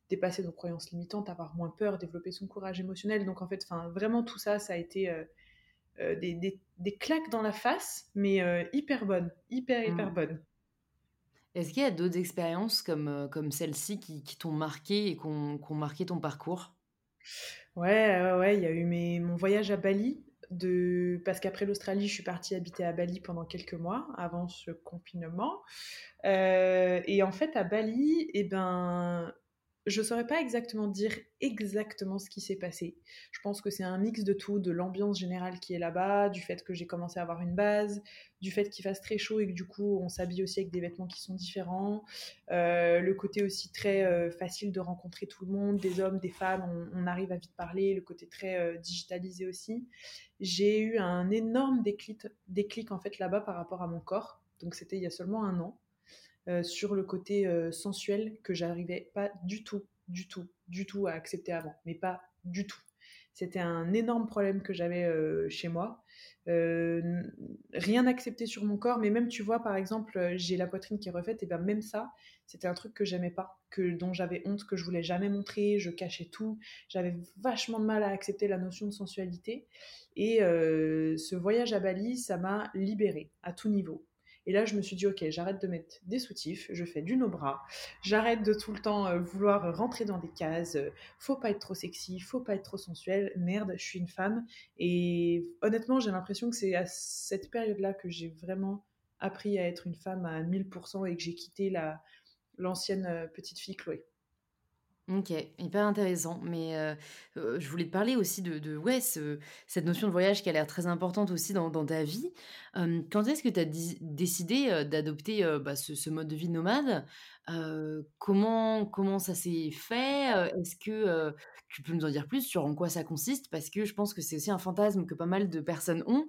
dépasser nos croyances limitantes, avoir moins peur, développer son courage émotionnel. Donc en fait, vraiment tout ça, ça a été des, claques dans la face, mais hyper bonnes, hyper, hyper mmh. bonnes. Est-ce qu'il y a d'autres expériences comme, comme celle-ci qui, t'ont marqué et qui ont marqué ton parcours? Ouais, ouais, il y a eu mon voyage à Bali, de, parce qu'après l'Australie, je suis partie habiter à Bali pendant quelques mois avant ce confinement. Euh, et en fait, à Bali, eh ben, je saurais pas exactement dire exactement ce qui s'est passé. Je pense que c'est un mix de tout, de l'ambiance générale qui est là-bas, du fait que j'ai commencé à avoir une base, du fait qu'il fasse très chaud et que du coup on s'habille aussi avec des vêtements qui sont différents, euh, le côté aussi très euh, facile de rencontrer tout le monde, des hommes, des femmes, on, arrive à vite parler, le côté très euh, digitalisé aussi. J'ai eu un énorme déclic, déclic en fait là-bas par rapport à mon corps. Donc c'était il y a seulement un an. Euh, sur le côté euh, sensuel que j'arrivais pas du tout, du tout, du tout à accepter avant, mais pas du tout. C'était un énorme problème que j'avais euh, chez moi. rien accepté sur mon corps, mais même tu vois, par exemple, j'ai la poitrine qui est refaite, et bien même ça, c'était un truc que j'aimais pas, que dont j'avais honte, que je voulais jamais montrer, je cachais tout. J'avais vachement de mal à accepter la notion de sensualité. Et ce voyage à Bali, ça m'a libérée à tout niveau. Et là, je me suis dit, ok, j'arrête de mettre des soutifs, je fais du no-bras, j'arrête de tout le temps euh, vouloir rentrer dans des cases, faut pas être trop sexy, faut pas être trop sensuel, merde, je suis une femme. Et honnêtement, j'ai l'impression que c'est à cette période-là que j'ai vraiment appris à être une femme à 1000% et que j'ai quitté la, l'ancienne euh, petite fille Chloé. OK, hyper intéressant. Mais, euh, euh, je voulais te parler aussi de ouais, ce cette notion de voyage qui a l'air très importante aussi dans ta vie. quand est-ce que tu as décidé, d'adopter, bah, ce mode de vie nomade? comment comment ça s'est fait? est-ce que, tu peux nous en dire plus sur en quoi ça consiste? Parce que je pense que c'est aussi un fantasme que pas mal de personnes ont,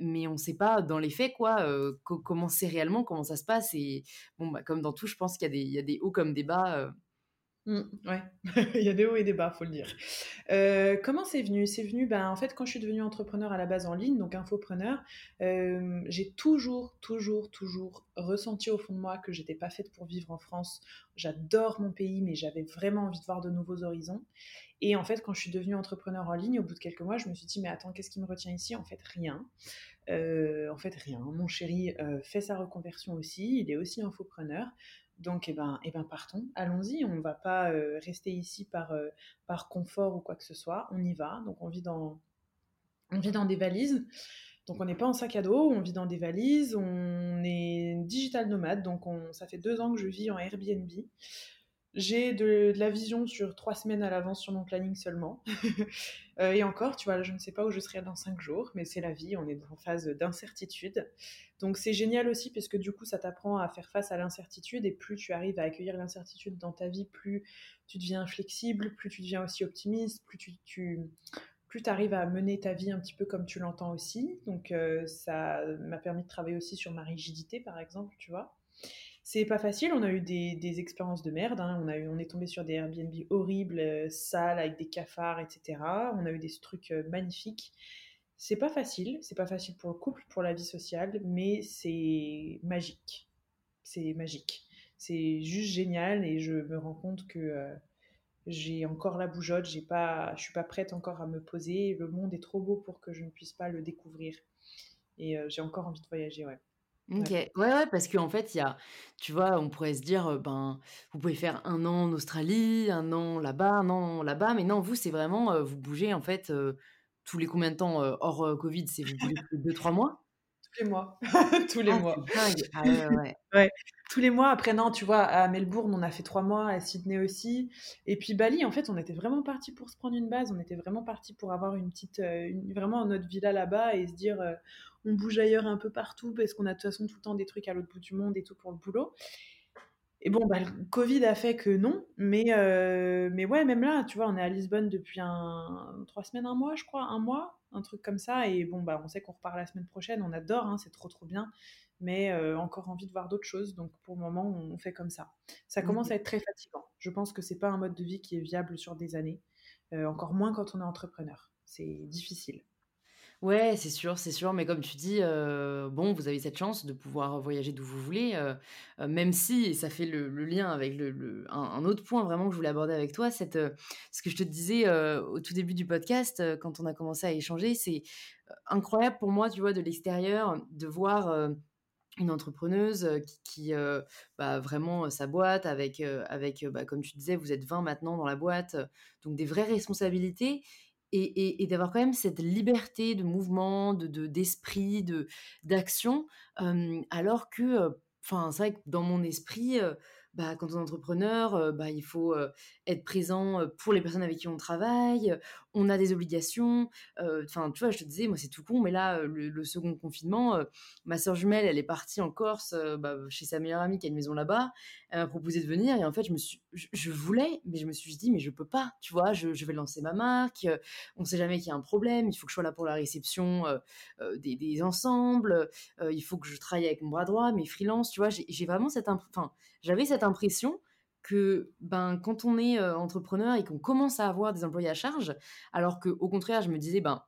mais on ne sait pas dans les faits quoi, comment c'est réellement, comment ça se passe et bon, bah, comme dans tout, je pense qu'il y a des hauts comme des bas, Mmh, ouais, il y a des hauts et des bas, faut le dire. Euh, comment c'est venu? C'est venu, ben, en fait, quand je suis devenue entrepreneur à la base en ligne, donc infopreneur, euh, j'ai toujours, toujours, toujours ressenti au fond de moi que j'étais pas faite pour vivre en France. J'adore mon pays, mais j'avais vraiment envie de voir de nouveaux horizons. Et en fait, quand je suis devenue entrepreneur en ligne, au bout de quelques mois, je me suis dit, mais attends, qu'est-ce qui me retient ici? En fait, rien. Euh, en fait, rien. Mon chéri fait sa reconversion aussi, il est aussi infopreneur. Donc, eh ben, eh ben partons, allons-y. On ne va pas euh, rester ici par, euh, par confort ou quoi que ce soit. On y va. Donc, on vit dans, on vit dans des valises. Donc, on n'est pas en sac à dos, on vit dans des valises. On est digital nomade. Donc, on, ça fait deux ans que je vis en Airbnb. J'ai de, la vision sur trois semaines à l'avance sur mon planning seulement. Euh, et encore, tu vois, je ne sais pas où je serai dans cinq jours, mais c'est la vie, on est en phase d'incertitude. Donc c'est génial aussi parce que du coup, ça t'apprend à faire face à l'incertitude et plus tu arrives à accueillir l'incertitude dans ta vie, plus tu deviens flexible, plus tu deviens aussi optimiste, plus tu, arrives à mener ta vie un petit peu comme tu l'entends aussi. Donc euh, ça m'a permis de travailler aussi sur ma rigidité, par exemple, tu vois. C'est pas facile, on a eu des, expériences de merde, hein. on, a eu, on est tombé sur des Airbnb horribles, euh, sales, avec des cafards, etc. On a eu des trucs euh, magnifiques. C'est pas facile, c'est pas facile pour le couple, pour la vie sociale, mais c'est magique. C'est magique. C'est juste génial et je me rends compte que euh, j'ai encore la bougeotte, j'ai pas, je suis pas prête encore à me poser. Le monde est trop beau pour que je ne puisse pas le découvrir. Et j'ai encore envie de voyager, ouais. OK. Ouais, ouais, parce qu'en fait, il y a tu vois, on pourrait se dire, ben, vous pouvez faire un an en Australie, un an là-bas, un an là-bas, mais non, vous, c'est vraiment, vous bougez en fait, tous les combien de temps, hors, covid? C'est vous bougez tous les 2-3 mois? Tous les mois, tous les Ah, mois. Ah ouais, ouais, Ouais, tous les mois. Après, non, tu vois, à Melbourne, on a fait trois mois, à Sydney aussi. Et puis Bali, en fait, on était vraiment parti pour se prendre une base. On était vraiment parti pour avoir une petite, vraiment notre villa là-bas et se dire, on bouge ailleurs un peu partout parce qu'on a de toute façon tout le temps des trucs à l'autre bout du monde et tout pour le boulot. Et bon, bah, le Covid a fait que non, mais, euh, mais ouais, même là, tu vois, on est à Lisbonne depuis un, trois semaines, un mois, je crois, un mois, un truc comme ça. Et bon, bah, on sait qu'on repart la semaine prochaine, on adore, hein, c'est trop trop bien, mais euh, encore envie de voir d'autres choses. Donc pour le moment, on fait comme ça. Ça commence à être très fatigant. Je pense que c'est pas un mode de vie qui est viable sur des années, euh, encore moins quand on est entrepreneur. C'est difficile. Ouais, c'est sûr, c'est sûr, mais comme tu dis, heu, bon, vous avez cette chance de pouvoir voyager d'où vous voulez, heu heu, même si et ça fait le lien avec le un autre point vraiment que je voulais aborder avec toi, cette, ce que je te disais, au tout début du podcast, quand on a commencé à échanger, c'est, incroyable pour moi, tu vois, de l'extérieur, de voir, une entrepreneuse, qui qui, bah, vraiment, sa boîte avec, avec, bah, comme tu disais, vous êtes 20 maintenant dans la boîte, donc des vraies responsabilités et, d'avoir quand même cette liberté de mouvement, de, d'esprit, de, d'action, alors que, enfin, c'est vrai que dans mon esprit, bah, quand on est entrepreneur, bah, il faut être présent pour les personnes avec qui on travaille, on a des obligations. Enfin, tu vois, je te disais, moi, c'est tout con, mais là, le, second confinement, ma soeur jumelle, elle est partie en Corse, bah, chez sa meilleure amie qui a une maison là-bas. Elle m'a proposé de venir et en fait, je me je, voulais, mais je me suis dit, mais je peux pas, tu vois, je, vais lancer ma marque, on sait jamais qu'il y a un problème, il faut que je sois là pour la réception des, des, ensembles, il faut que je travaille avec mon bras droit, mes freelances, tu vois, j'ai vraiment cette, enfin, j'avais cette impression que ben, quand on est entrepreneur et qu'on commence à avoir des employés à charge, alors qu'au contraire, je me disais, ben,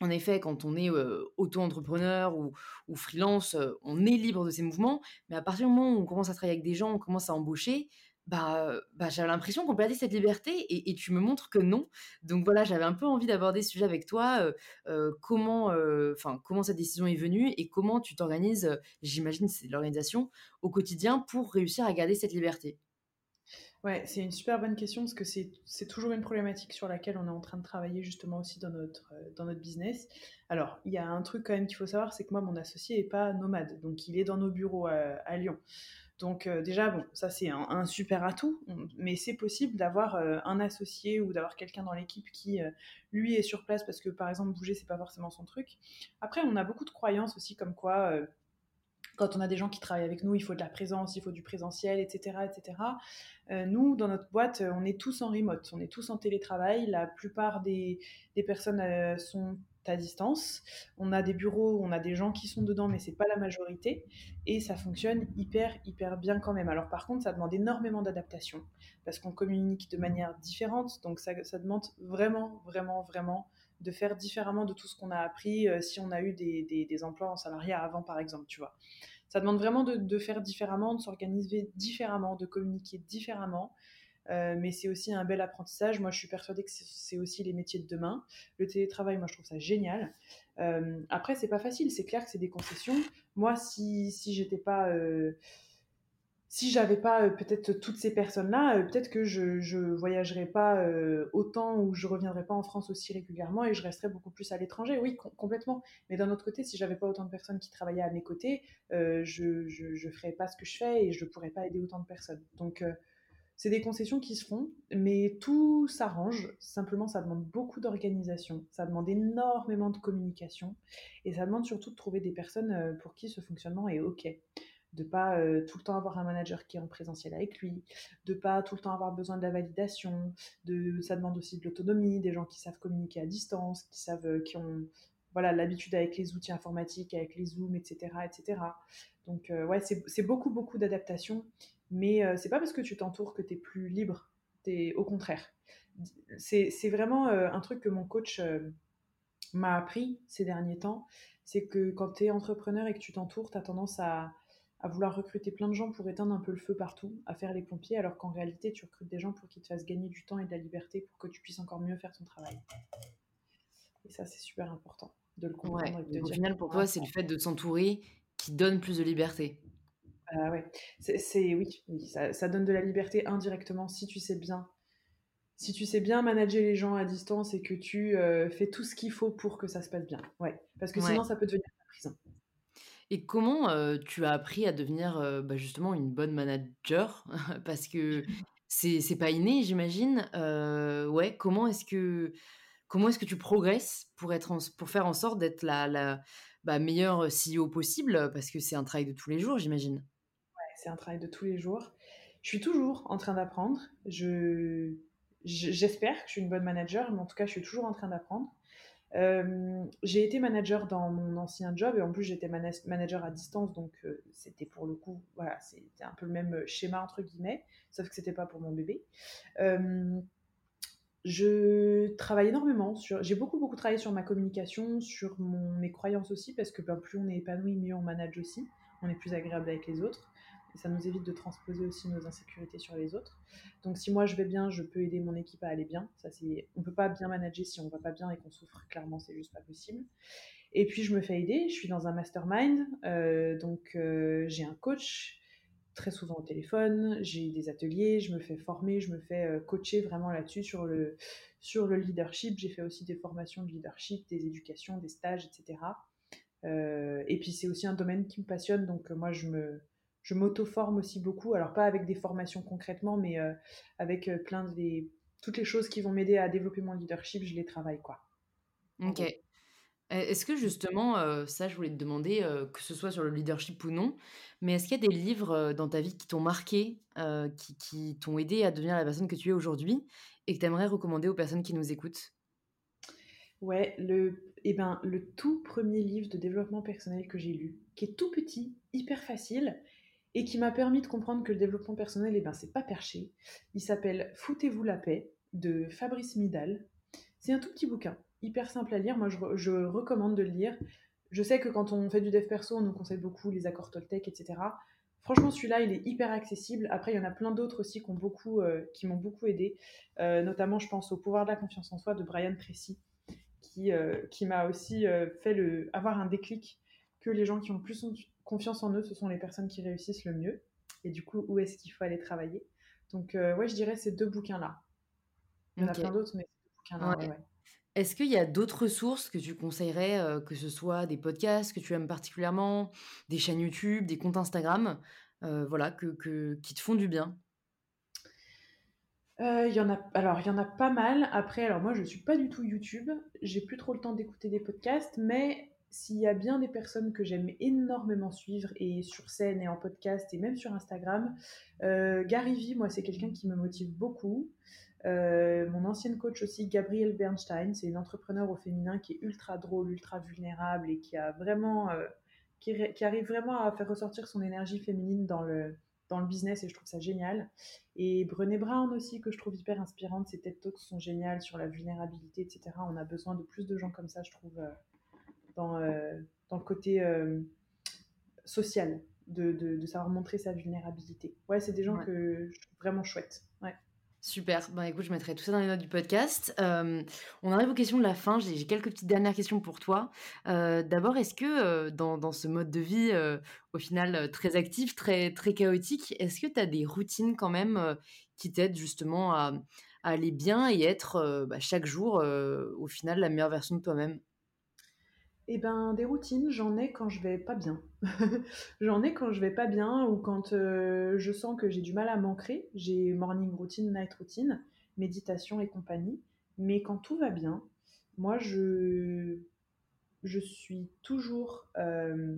en effet, quand on est auto-entrepreneur ou, ou, freelance, on est libre de ses mouvements, mais à partir du moment où on commence à travailler avec des gens, on commence à embaucher, bah, bah j'avais l'impression qu'on perdait cette liberté et, tu me montres que non. Donc voilà, j'avais un peu envie d'aborder ce sujet avec toi, comment, enfin comment cette décision est venue et comment tu t'organises, j'imagine c'est l'organisation, au quotidien pour réussir à garder cette liberté. Ouais, c'est une super bonne question parce que c'est toujours une problématique sur laquelle on est en train de travailler justement aussi dans notre, dans notre business. Alors, il y a un truc quand même qu'il faut savoir, c'est que moi, mon associé n'est pas nomade, donc il est dans nos bureaux à Lyon. Donc euh, déjà, bon, ça c'est un, super atout, mais c'est possible d'avoir euh, un associé ou d'avoir quelqu'un dans l'équipe qui, euh, lui, est sur place parce que, par exemple, bouger, c'est pas forcément son truc. Après, on a beaucoup de croyances aussi comme quoi, quand on a des gens qui travaillent avec nous, il faut de la présence, il faut du présentiel, etc. etc. nous, dans notre boîte, on est tous en remote, on est tous en télétravail. La plupart des, des personnes sont à distance. On a des bureaux, on a des gens qui sont dedans, mais c'est pas la majorité. Et ça fonctionne hyper, hyper bien quand même. Alors par contre, ça demande énormément d'adaptation parce qu'on communique de manière différente. Donc ça, demande vraiment, vraiment, vraiment de faire différemment de tout ce qu'on a appris euh, si on a eu des, des, emplois en salariat avant, par exemple, tu vois. Ça demande vraiment de faire différemment, de s'organiser différemment, de communiquer différemment. Euh, mais c'est aussi un bel apprentissage. Moi, je suis persuadée que c'est aussi les métiers de demain. Le télétravail, moi, je trouve ça génial. Euh, après, c'est pas facile. C'est clair que c'est des concessions. Moi, si, si j'étais pas. Euh, si j'avais pas euh, peut-être toutes ces personnes-là, peut-être que je, je voyagerais pas autant ou je reviendrais pas en France aussi régulièrement et je resterais beaucoup plus à l'étranger. Oui, complètement. Mais d'un autre côté, si j'avais pas autant de personnes qui travaillaient à mes côtés, je, je, je ferais pas ce que je fais et je pourrais pas aider autant de personnes. Donc c'est des concessions qui se font, mais tout s'arrange. Simplement, ça demande beaucoup d'organisation, ça demande énormément de communication, et ça demande surtout de trouver des personnes euh, pour qui ce fonctionnement est OK. De pas euh, tout le temps avoir un manager qui est en présentiel avec lui, de pas tout le temps avoir besoin de la validation. De, ça demande aussi de l'autonomie, des gens qui savent communiquer à distance, qui savent, euh, qui ont voilà l'habitude avec les outils informatiques, avec les zooms, etc., etc. Donc ouais, c'est beaucoup beaucoup d'adaptation mais euh, c'est pas parce que tu t'entoures que tu es plus libre. Es, au contraire. C'est vraiment euh, un truc que mon coach euh, m'a appris ces derniers temps. C'est que quand tu es entrepreneur et que tu t'entoures, tu as tendance à, à, vouloir recruter plein de gens pour éteindre un peu le feu partout, à faire les pompiers, alors qu'en réalité, tu recrutes des gens pour qu'ils te fassent gagner du temps et de la liberté pour que tu puisses encore mieux faire ton travail. Et ça, c'est super important de le comprendre. et de au final, pour toi, c'est le fait de s'entourer qui donne plus de liberté. Ah ouais, c'est oui, oui ça, ça, donne de la liberté indirectement si tu sais bien. Si tu sais bien manager les gens à distance et que tu euh, fais tout ce qu'il faut pour que ça se passe bien. Ouais, parce que sinon ça peut devenir la prison. Et comment euh, tu as appris à devenir euh, bah, justement une bonne manager? Parce que c'est pas inné, j'imagine. ouais, comment est-ce que comment est-ce que tu progresses pour être en, pour faire en sorte d'être la, la bah, meilleure CEO possible? Parce que c'est un travail de tous les jours, j'imagine c'est un travail de tous les jours. Je suis toujours en train d'apprendre. Je, j'espère que je suis une bonne manager, mais en tout cas, je suis toujours en train d'apprendre. Euh, j'ai été manager dans mon ancien job et en plus j'étais manager à distance, donc euh, c'était pour le coup, voilà, c'était un peu le même schéma entre guillemets, sauf que c'était pas pour mon bébé. Euh, je travaille énormément sur, j'ai beaucoup beaucoup travaillé sur ma communication, sur mon, mes croyances aussi, parce que ben, plus on est épanoui, mieux on manage aussi, on est plus agréable avec les autres ça nous évite de transposer aussi nos insécurités sur les autres. Donc si moi je vais bien, je peux aider mon équipe à aller bien. Ça c'est, on peut pas bien manager si on va pas bien et qu'on souffre. Clairement, c'est juste pas possible. Et puis je me fais aider. Je suis dans un mastermind, euh, donc euh, j'ai un coach très souvent au téléphone, j'ai des ateliers, je me fais former, je me fais euh, coacher vraiment là-dessus sur le, sur le leadership. J'ai fait aussi des formations de leadership, des éducations, des stages, etc. et puis c'est aussi un domaine qui me passionne, donc moi je me, je m'auto-forme aussi beaucoup, alors pas avec des formations concrètement, mais euh, avec euh, plein de toutes les choses qui vont m'aider à développer mon leadership, je les travaille quoi. Ok. Est-ce que justement, euh, ça je voulais te demander, que ce soit sur le leadership ou non, mais est-ce qu'il y a des livres dans ta vie qui t'ont marqué, qui, qui t'ont aidé à devenir la personne que tu es aujourd'hui et que tu aimerais recommander aux personnes qui nous écoutent? Ouais, le, eh ben, le tout premier livre de développement personnel que j'ai lu, qui est tout petit, hyper facile, et qui m'a permis de comprendre que le développement personnel, eh ben, c'est pas perché. Il s'appelle Foutez-vous la paix de Fabrice Midal. C'est un tout petit bouquin, hyper simple à lire. Moi, je, recommande de le lire. Je sais que quand on fait du dev perso, on nous conseille beaucoup les accords Toltec, etc. Franchement, celui-là, il est hyper accessible. Après, il y en a plein d'autres aussi qui, euh, m'ont beaucoup aidé. Euh, notamment, je pense au pouvoir de la confiance en soi de Brian Tracy, qui, euh, m'a aussi fait le, avoir un déclic que les gens qui ont plus confiance en eux, ce sont les personnes qui réussissent le mieux. Et du coup, où est-ce qu'il faut aller travailler? Donc, euh, ouais, je dirais ces deux bouquins-là. Il y en a plein d'autres, mais ces deux bouquins-là, ouais. Est-ce qu'il y a d'autres sources que tu conseillerais, euh, que ce soit des podcasts que tu aimes particulièrement, des chaînes YouTube, des comptes Instagram, euh, voilà, que, qui te font du bien? Il y en a, alors il y en a pas mal. Après, alors moi je suis pas du tout YouTube, j'ai plus trop le temps d'écouter des podcasts, mais s'il y a bien des personnes que j'aime énormément suivre, et sur scène et en podcast, et même sur Instagram, euh, Gary Vee, moi, c'est quelqu'un qui me motive beaucoup. mon ancienne coach aussi, Gabrielle Bernstein, c'est une entrepreneur au féminin qui est ultra drôle, ultra vulnérable et qui a vraiment, qui, qui, arrive vraiment à faire ressortir son énergie féminine dans le, dans le business et je trouve ça génial. Et Brené Brown aussi, que je trouve hyper inspirante, ses TED Talks sont géniales sur la vulnérabilité, etc. On a besoin de plus de gens comme ça, je trouve, euh, dans, euh, dans le côté euh, social, de, de, savoir montrer sa vulnérabilité. Ouais, c'est des gens que je trouve vraiment chouettes. Ouais. Super. Ben, écoute, je mettrai tout ça dans les notes du podcast. Euh, on arrive aux questions de la fin. J'ai quelques petites dernières questions pour toi. Euh, d'abord, est-ce que euh, dans, ce mode de vie, au final, très actif, très, très chaotique, est-ce que tu as des routines quand même qui t'aident justement à, aller bien et être bah, chaque jour, au final, la meilleure version de toi-même? Eh ben, des routines, j'en ai quand je vais pas bien. j'en ai quand je vais pas bien ou quand euh, je sens que j'ai du mal à m'ancrer. J'ai morning routine, night routine, méditation et compagnie. Mais quand tout va bien, moi, je, je suis toujours euh,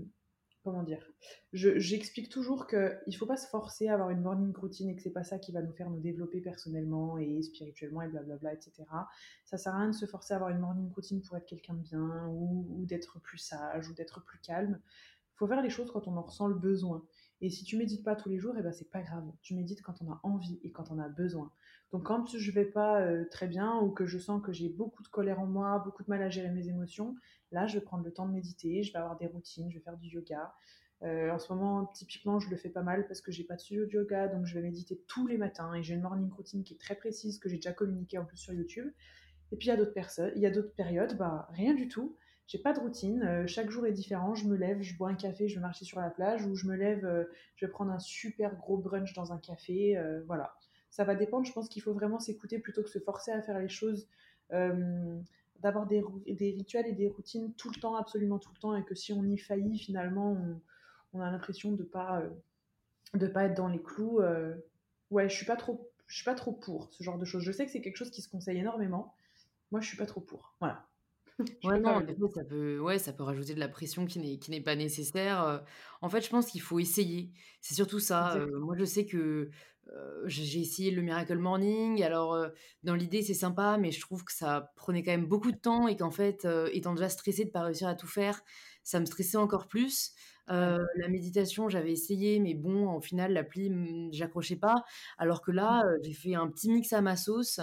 comment dire J'explique toujours qu'il ne faut pas se forcer à avoir une morning routine et que c'est pas ça qui va nous faire nous développer personnellement et spirituellement et blablabla, etc. Ça sert à rien de se forcer à avoir une morning routine pour être quelqu'un de bien ou, d'être plus sage ou d'être plus calme. Il faut faire les choses quand on en ressent le besoin. Et si tu médites pas tous les jours, et eh ben c'est pas grave. Tu médites quand on a envie et quand on a besoin. Donc quand je vais pas euh, très bien ou que je sens que j'ai beaucoup de colère en moi, beaucoup de mal à gérer mes émotions, là je vais prendre le temps de méditer, je vais avoir des routines, je vais faire du yoga. Euh, en ce moment, typiquement, je le fais pas mal parce que j'ai pas de studio de yoga, donc je vais méditer tous les matins et j'ai une morning routine qui est très précise que j'ai déjà communiqué en plus sur YouTube. Et puis il y a d'autres personnes, il y a d'autres périodes, bah rien du tout. J'ai pas de routine. Euh, chaque jour est différent. Je me lève, je bois un café, je vais marcher sur la plage, ou je me lève, euh, je vais prendre un super gros brunch dans un café. Voilà. Ça va dépendre. Je pense qu'il faut vraiment s'écouter plutôt que se forcer à faire les choses. D'avoir des, des, rituels et des routines tout le temps, absolument tout le temps, et que si on y faillit, finalement, on, a l'impression de pas de pas être dans les clous. ouais, je suis pas trop, je suis pas trop pour ce genre de choses. Je sais que c'est quelque chose qui se conseille énormément. Moi, je suis pas trop pour. Voilà. Ouais, non, ça peut, ouais, ça peut rajouter de la pression qui n'est, qui n'est pas nécessaire. En fait, je pense qu'il faut essayer. C'est surtout ça. moi, je sais que j'ai essayé le Miracle Morning. Alors, dans l'idée, c'est sympa, mais je trouve que ça prenait quand même beaucoup de temps et qu'en fait, étant déjà stressée de pas réussir à tout faire, ça me stressait encore plus. la méditation, j'avais essayé, mais bon, au final, l'appli, mmh, j'accrochais pas. Alors que là, mmh. j'ai fait un petit mix à ma sauce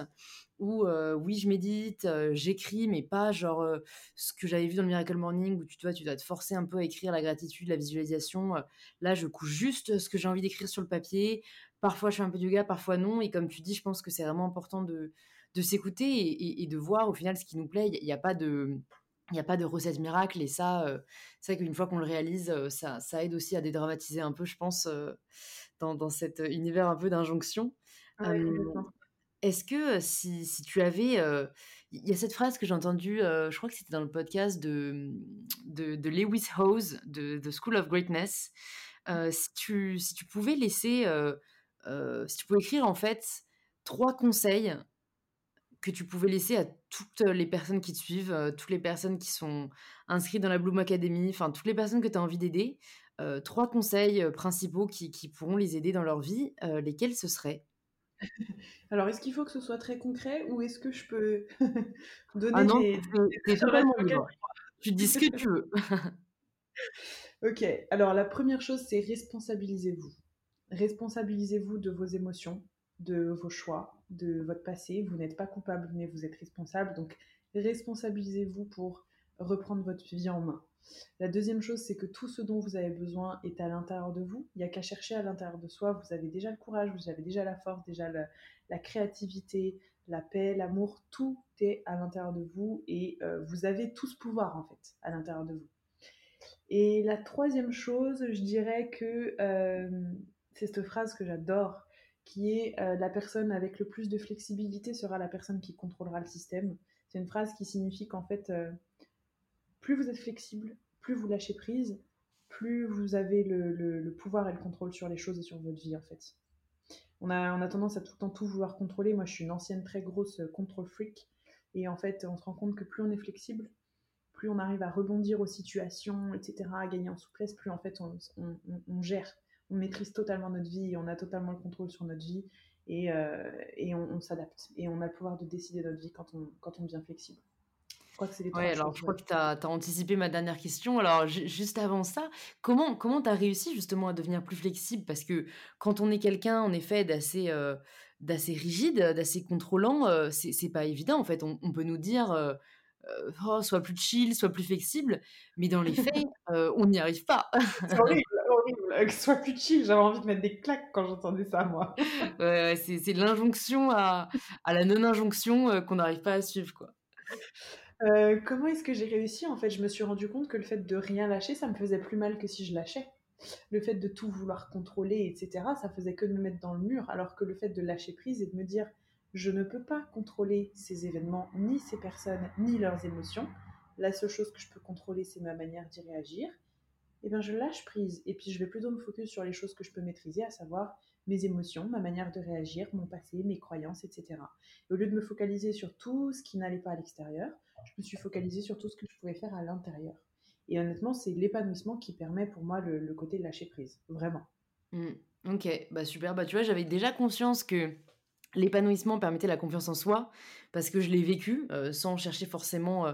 où oui, je médite, j'écris, mais pas genre ce que j'avais vu dans le Miracle Morning où tu, tu, tu dois te forcer un peu à écrire la gratitude, la visualisation. là, je couche juste ce que j'ai envie d'écrire sur le papier. Parfois, je fais un peu de yoga, parfois non. Et comme tu dis, je pense que c'est vraiment important de, de s'écouter et, de voir au final ce qui nous plaît. Il n'y a, pas de. Il n'y a pas de recette miracle et ça, c'est vrai qu'une fois qu'on le réalise, ça, ça, aide aussi à dédramatiser un peu, je pense, dans, dans cet univers un peu d'injonction. Est-ce que si, si, tu avais... Il y a cette phrase que j'ai entendue, je crois que c'était dans le podcast de, de, de Lewis Howes, de, de, School of Greatness. si, tu, si tu pouvais laisser... si tu pouvais écrire en fait trois conseils que tu pouvais laisser à toutes les personnes qui te suivent, toutes les personnes qui sont inscrites dans la Bloom Academy, enfin toutes les personnes que tu as envie d'aider, trois conseils principaux qui, qui, pourront les aider dans leur vie, lesquels ce seraient? Alors, est-ce qu'il faut que ce soit très concret ou est-ce que je peux donner ah non, des... Tu dis ce que tu veux. ok, alors la première chose, c'est responsabilisez-vous. Responsabilisez-vous de vos émotions, de vos choix, de votre passé. Vous n'êtes pas coupable, mais vous êtes responsable. Donc, responsabilisez-vous pour reprendre votre vie en main. La deuxième chose, c'est que tout ce dont vous avez besoin est à l'intérieur de vous. Il n'y a qu'à chercher à l'intérieur de soi. Vous avez déjà le courage, vous avez déjà la force, déjà la, créativité, la paix, l'amour. Tout est à l'intérieur de vous et euh, vous avez tout ce pouvoir en fait à l'intérieur de vous. Et la troisième chose, je dirais que euh, c'est cette phrase que j'adore, qui est euh, la personne avec le plus de flexibilité sera la personne qui contrôlera le système. C'est une phrase qui signifie qu'en fait plus vous êtes flexible, plus vous lâchez prise, plus vous avez le, pouvoir et le contrôle sur les choses et sur votre vie en fait. On a, on a tendance à tout le temps tout vouloir contrôler. Moi, je suis une ancienne très grosse euh, contrôle freak. Et en fait, on se rend compte que plus on est flexible, plus on arrive à rebondir aux situations, etc., à gagner en souplesse, plus en fait on, gère, on maîtrise totalement notre vie, on a totalement le contrôle sur notre vie. et, et on, s'adapte. Et on a le pouvoir de décider notre vie quand on, quand on devient flexible. Je crois que c'est les ouais, alors je crois que tu as, anticipé ma dernière question. Alors, juste avant ça, comment tu as réussi justement à devenir plus flexible? Parce que quand on est quelqu'un, en effet, d'assez d'assez rigide, d'assez contrôlant, euh, c'est pas évident en fait. On, peut nous dire euh, euh, oh, soit plus chill, soit plus flexible, mais dans les faits, on n'y arrive pas. c'est horrible, horrible. Soit plus chill, j'avais envie de mettre des claques quand j'entendais ça, moi. ouais, c'est l'injonction à, à, la non-injonction qu'on n'arrive pas à suivre, quoi. comment est-ce que j'ai réussi En fait, je me suis rendu compte que le fait de rien lâcher, ça me faisait plus mal que si je lâchais le fait de tout vouloir contrôler, etc., ça faisait que de me mettre dans le mur, alors que le fait de lâcher prise et de me dire je ne peux pas contrôler ces événements, ni ces personnes, ni leurs émotions, la seule chose que je peux contrôler, c'est ma manière d'y réagir, eh bien je lâche prise, et puis je vais plutôt me focus sur les choses que je peux maîtriser, à savoir mes émotions, ma manière de réagir, mon passé, mes croyances, etc. au lieu de me focaliser sur tout ce qui n'allait pas à l'extérieur, je me suis focalisée sur tout ce que je pouvais faire à l'intérieur. Et honnêtement, c'est l'épanouissement qui permet pour moi le, côté de lâcher prise, vraiment. Mmh. Ok, bah super. Bah tu vois, j'avais déjà conscience que l'épanouissement permettait la confiance en soi parce que je l'ai vécu euh, sans chercher forcément euh,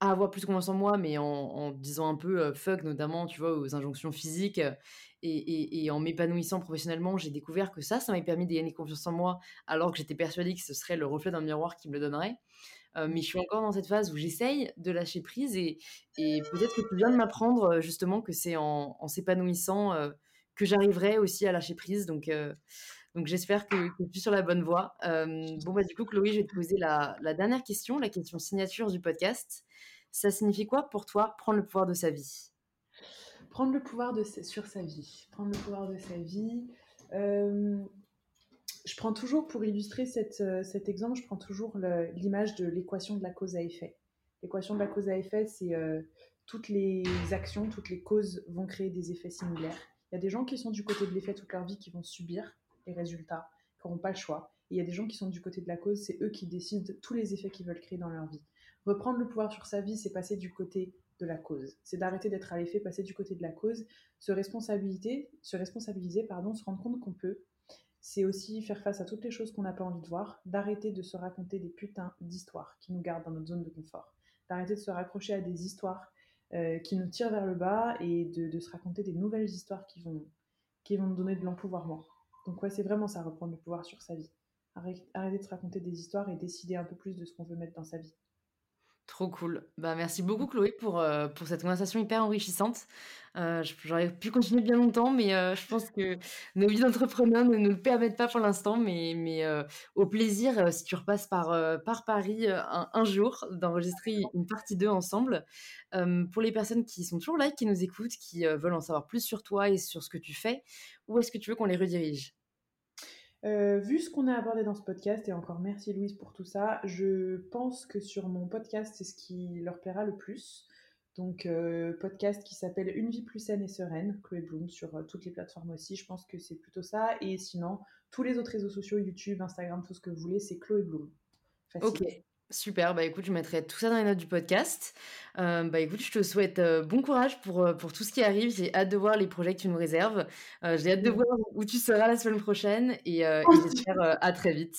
à avoir plus confiance en moi, mais en, disant un peu euh, fuck, notamment, tu vois, aux injonctions physiques. Et, et, en m'épanouissant professionnellement, j'ai découvert que ça, ça m'a permis de gagner confiance en moi, alors que j'étais persuadée que ce serait le reflet d'un miroir qui me le donnerait. Euh, mais je suis encore dans cette phase où j'essaye de lâcher prise et, peut-être que tu viens de m'apprendre justement que c'est en, s'épanouissant que j'arriverai aussi à lâcher prise. Donc j'espère que, que, tu es sur la bonne voie. bon, bah, du coup, Chloé, je vais te poser la, la, dernière question, la question signature du podcast. Ça signifie quoi pour toi prendre le pouvoir de sa vie? Prendre le pouvoir de, sur sa vie. Prendre le pouvoir de sa vie je prends toujours, pour illustrer euh, cet exemple, je prends toujours l'image de l'équation de la cause à effet. L'équation de la cause à effet, c'est euh, toutes les actions, toutes les causes vont créer des effets similaires. Il y a des gens qui sont du côté de l'effet toute leur vie qui vont subir les résultats, qui n'auront pas le choix. Il y a des gens qui sont du côté de la cause, c'est eux qui décident tous les effets qu'ils veulent créer dans leur vie. Reprendre le pouvoir sur sa vie, c'est passer du côté de la cause. C'est d'arrêter d'être à l'effet, passer du côté de la cause, se responsabiliser, se responsabiliser, pardon, se rendre compte qu'on peut c'est aussi faire face à toutes les choses qu'on n'a pas envie de voir, d'arrêter de se raconter des putains d'histoires qui nous gardent dans notre zone de confort, d'arrêter de se raccrocher à des histoires euh, qui nous tirent vers le bas et de, se raconter des nouvelles histoires qui vont, qui vont nous donner de l'empouvoirment. Donc ouais, c'est vraiment ça, reprendre le pouvoir sur sa vie. Arrêter de se raconter des histoires et décider un peu plus de ce qu'on veut mettre dans sa vie. Trop cool. Bah, merci beaucoup Chloé pour, euh, pour cette conversation hyper enrichissante. Euh, j'aurais pu continuer bien longtemps, mais euh, je pense que nos vies d'entrepreneurs ne nous le permettent pas pour l'instant. Mais, mais au plaisir, si tu repasses par, par Paris un, jour, d'enregistrer une partie 2 ensemble. pour les personnes qui sont toujours là, qui nous écoutent, qui veulent en savoir plus sur toi et sur ce que tu fais, où est-ce que tu veux qu'on les redirige? Euh, vu ce qu'on a abordé dans ce podcast, et encore merci Louise pour tout ça, je pense que sur mon podcast, c'est ce qui leur plaira le plus. Donc, euh, podcast qui s'appelle Une vie plus saine et sereine, Chloé Bloom, sur euh, toutes les plateformes aussi. Je pense que c'est plutôt ça. Et sinon, tous les autres réseaux sociaux, YouTube, Instagram, tout ce que vous voulez, c'est Chloé Bloom. Ok. Super, bah écoute, je mettrai tout ça dans les notes du podcast. Euh, bah écoute, je te souhaite euh, bon courage pour, euh, pour tout ce qui arrive. J'ai hâte de voir les projets que tu nous réserves. J'ai hâte de voir où tu seras la semaine prochaine et, et j'espère à très vite.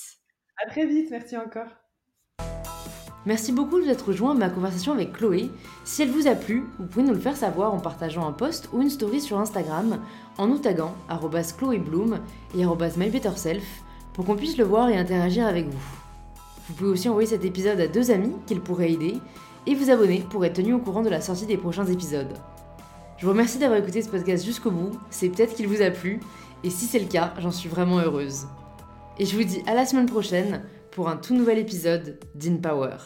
À très vite, merci encore. Merci beaucoup de vous être rejoint à ma conversation avec Chloé. Si elle vous a plu, vous pouvez nous le faire savoir en partageant un post ou une story sur Instagram en nous taguant chloébloom et mybetterself pour qu'on puisse le voir et interagir avec vous. Vous pouvez aussi envoyer cet épisode à deux amis qu'il pourrait aider et vous abonner pour être tenu au courant de la sortie des prochains épisodes. Je vous remercie d'avoir écouté ce podcast jusqu'au bout, c'est peut-être qu'il vous a plu, et si c'est le cas, j'en suis vraiment heureuse. Et je vous dis à la semaine prochaine pour un tout nouvel épisode d'InPower.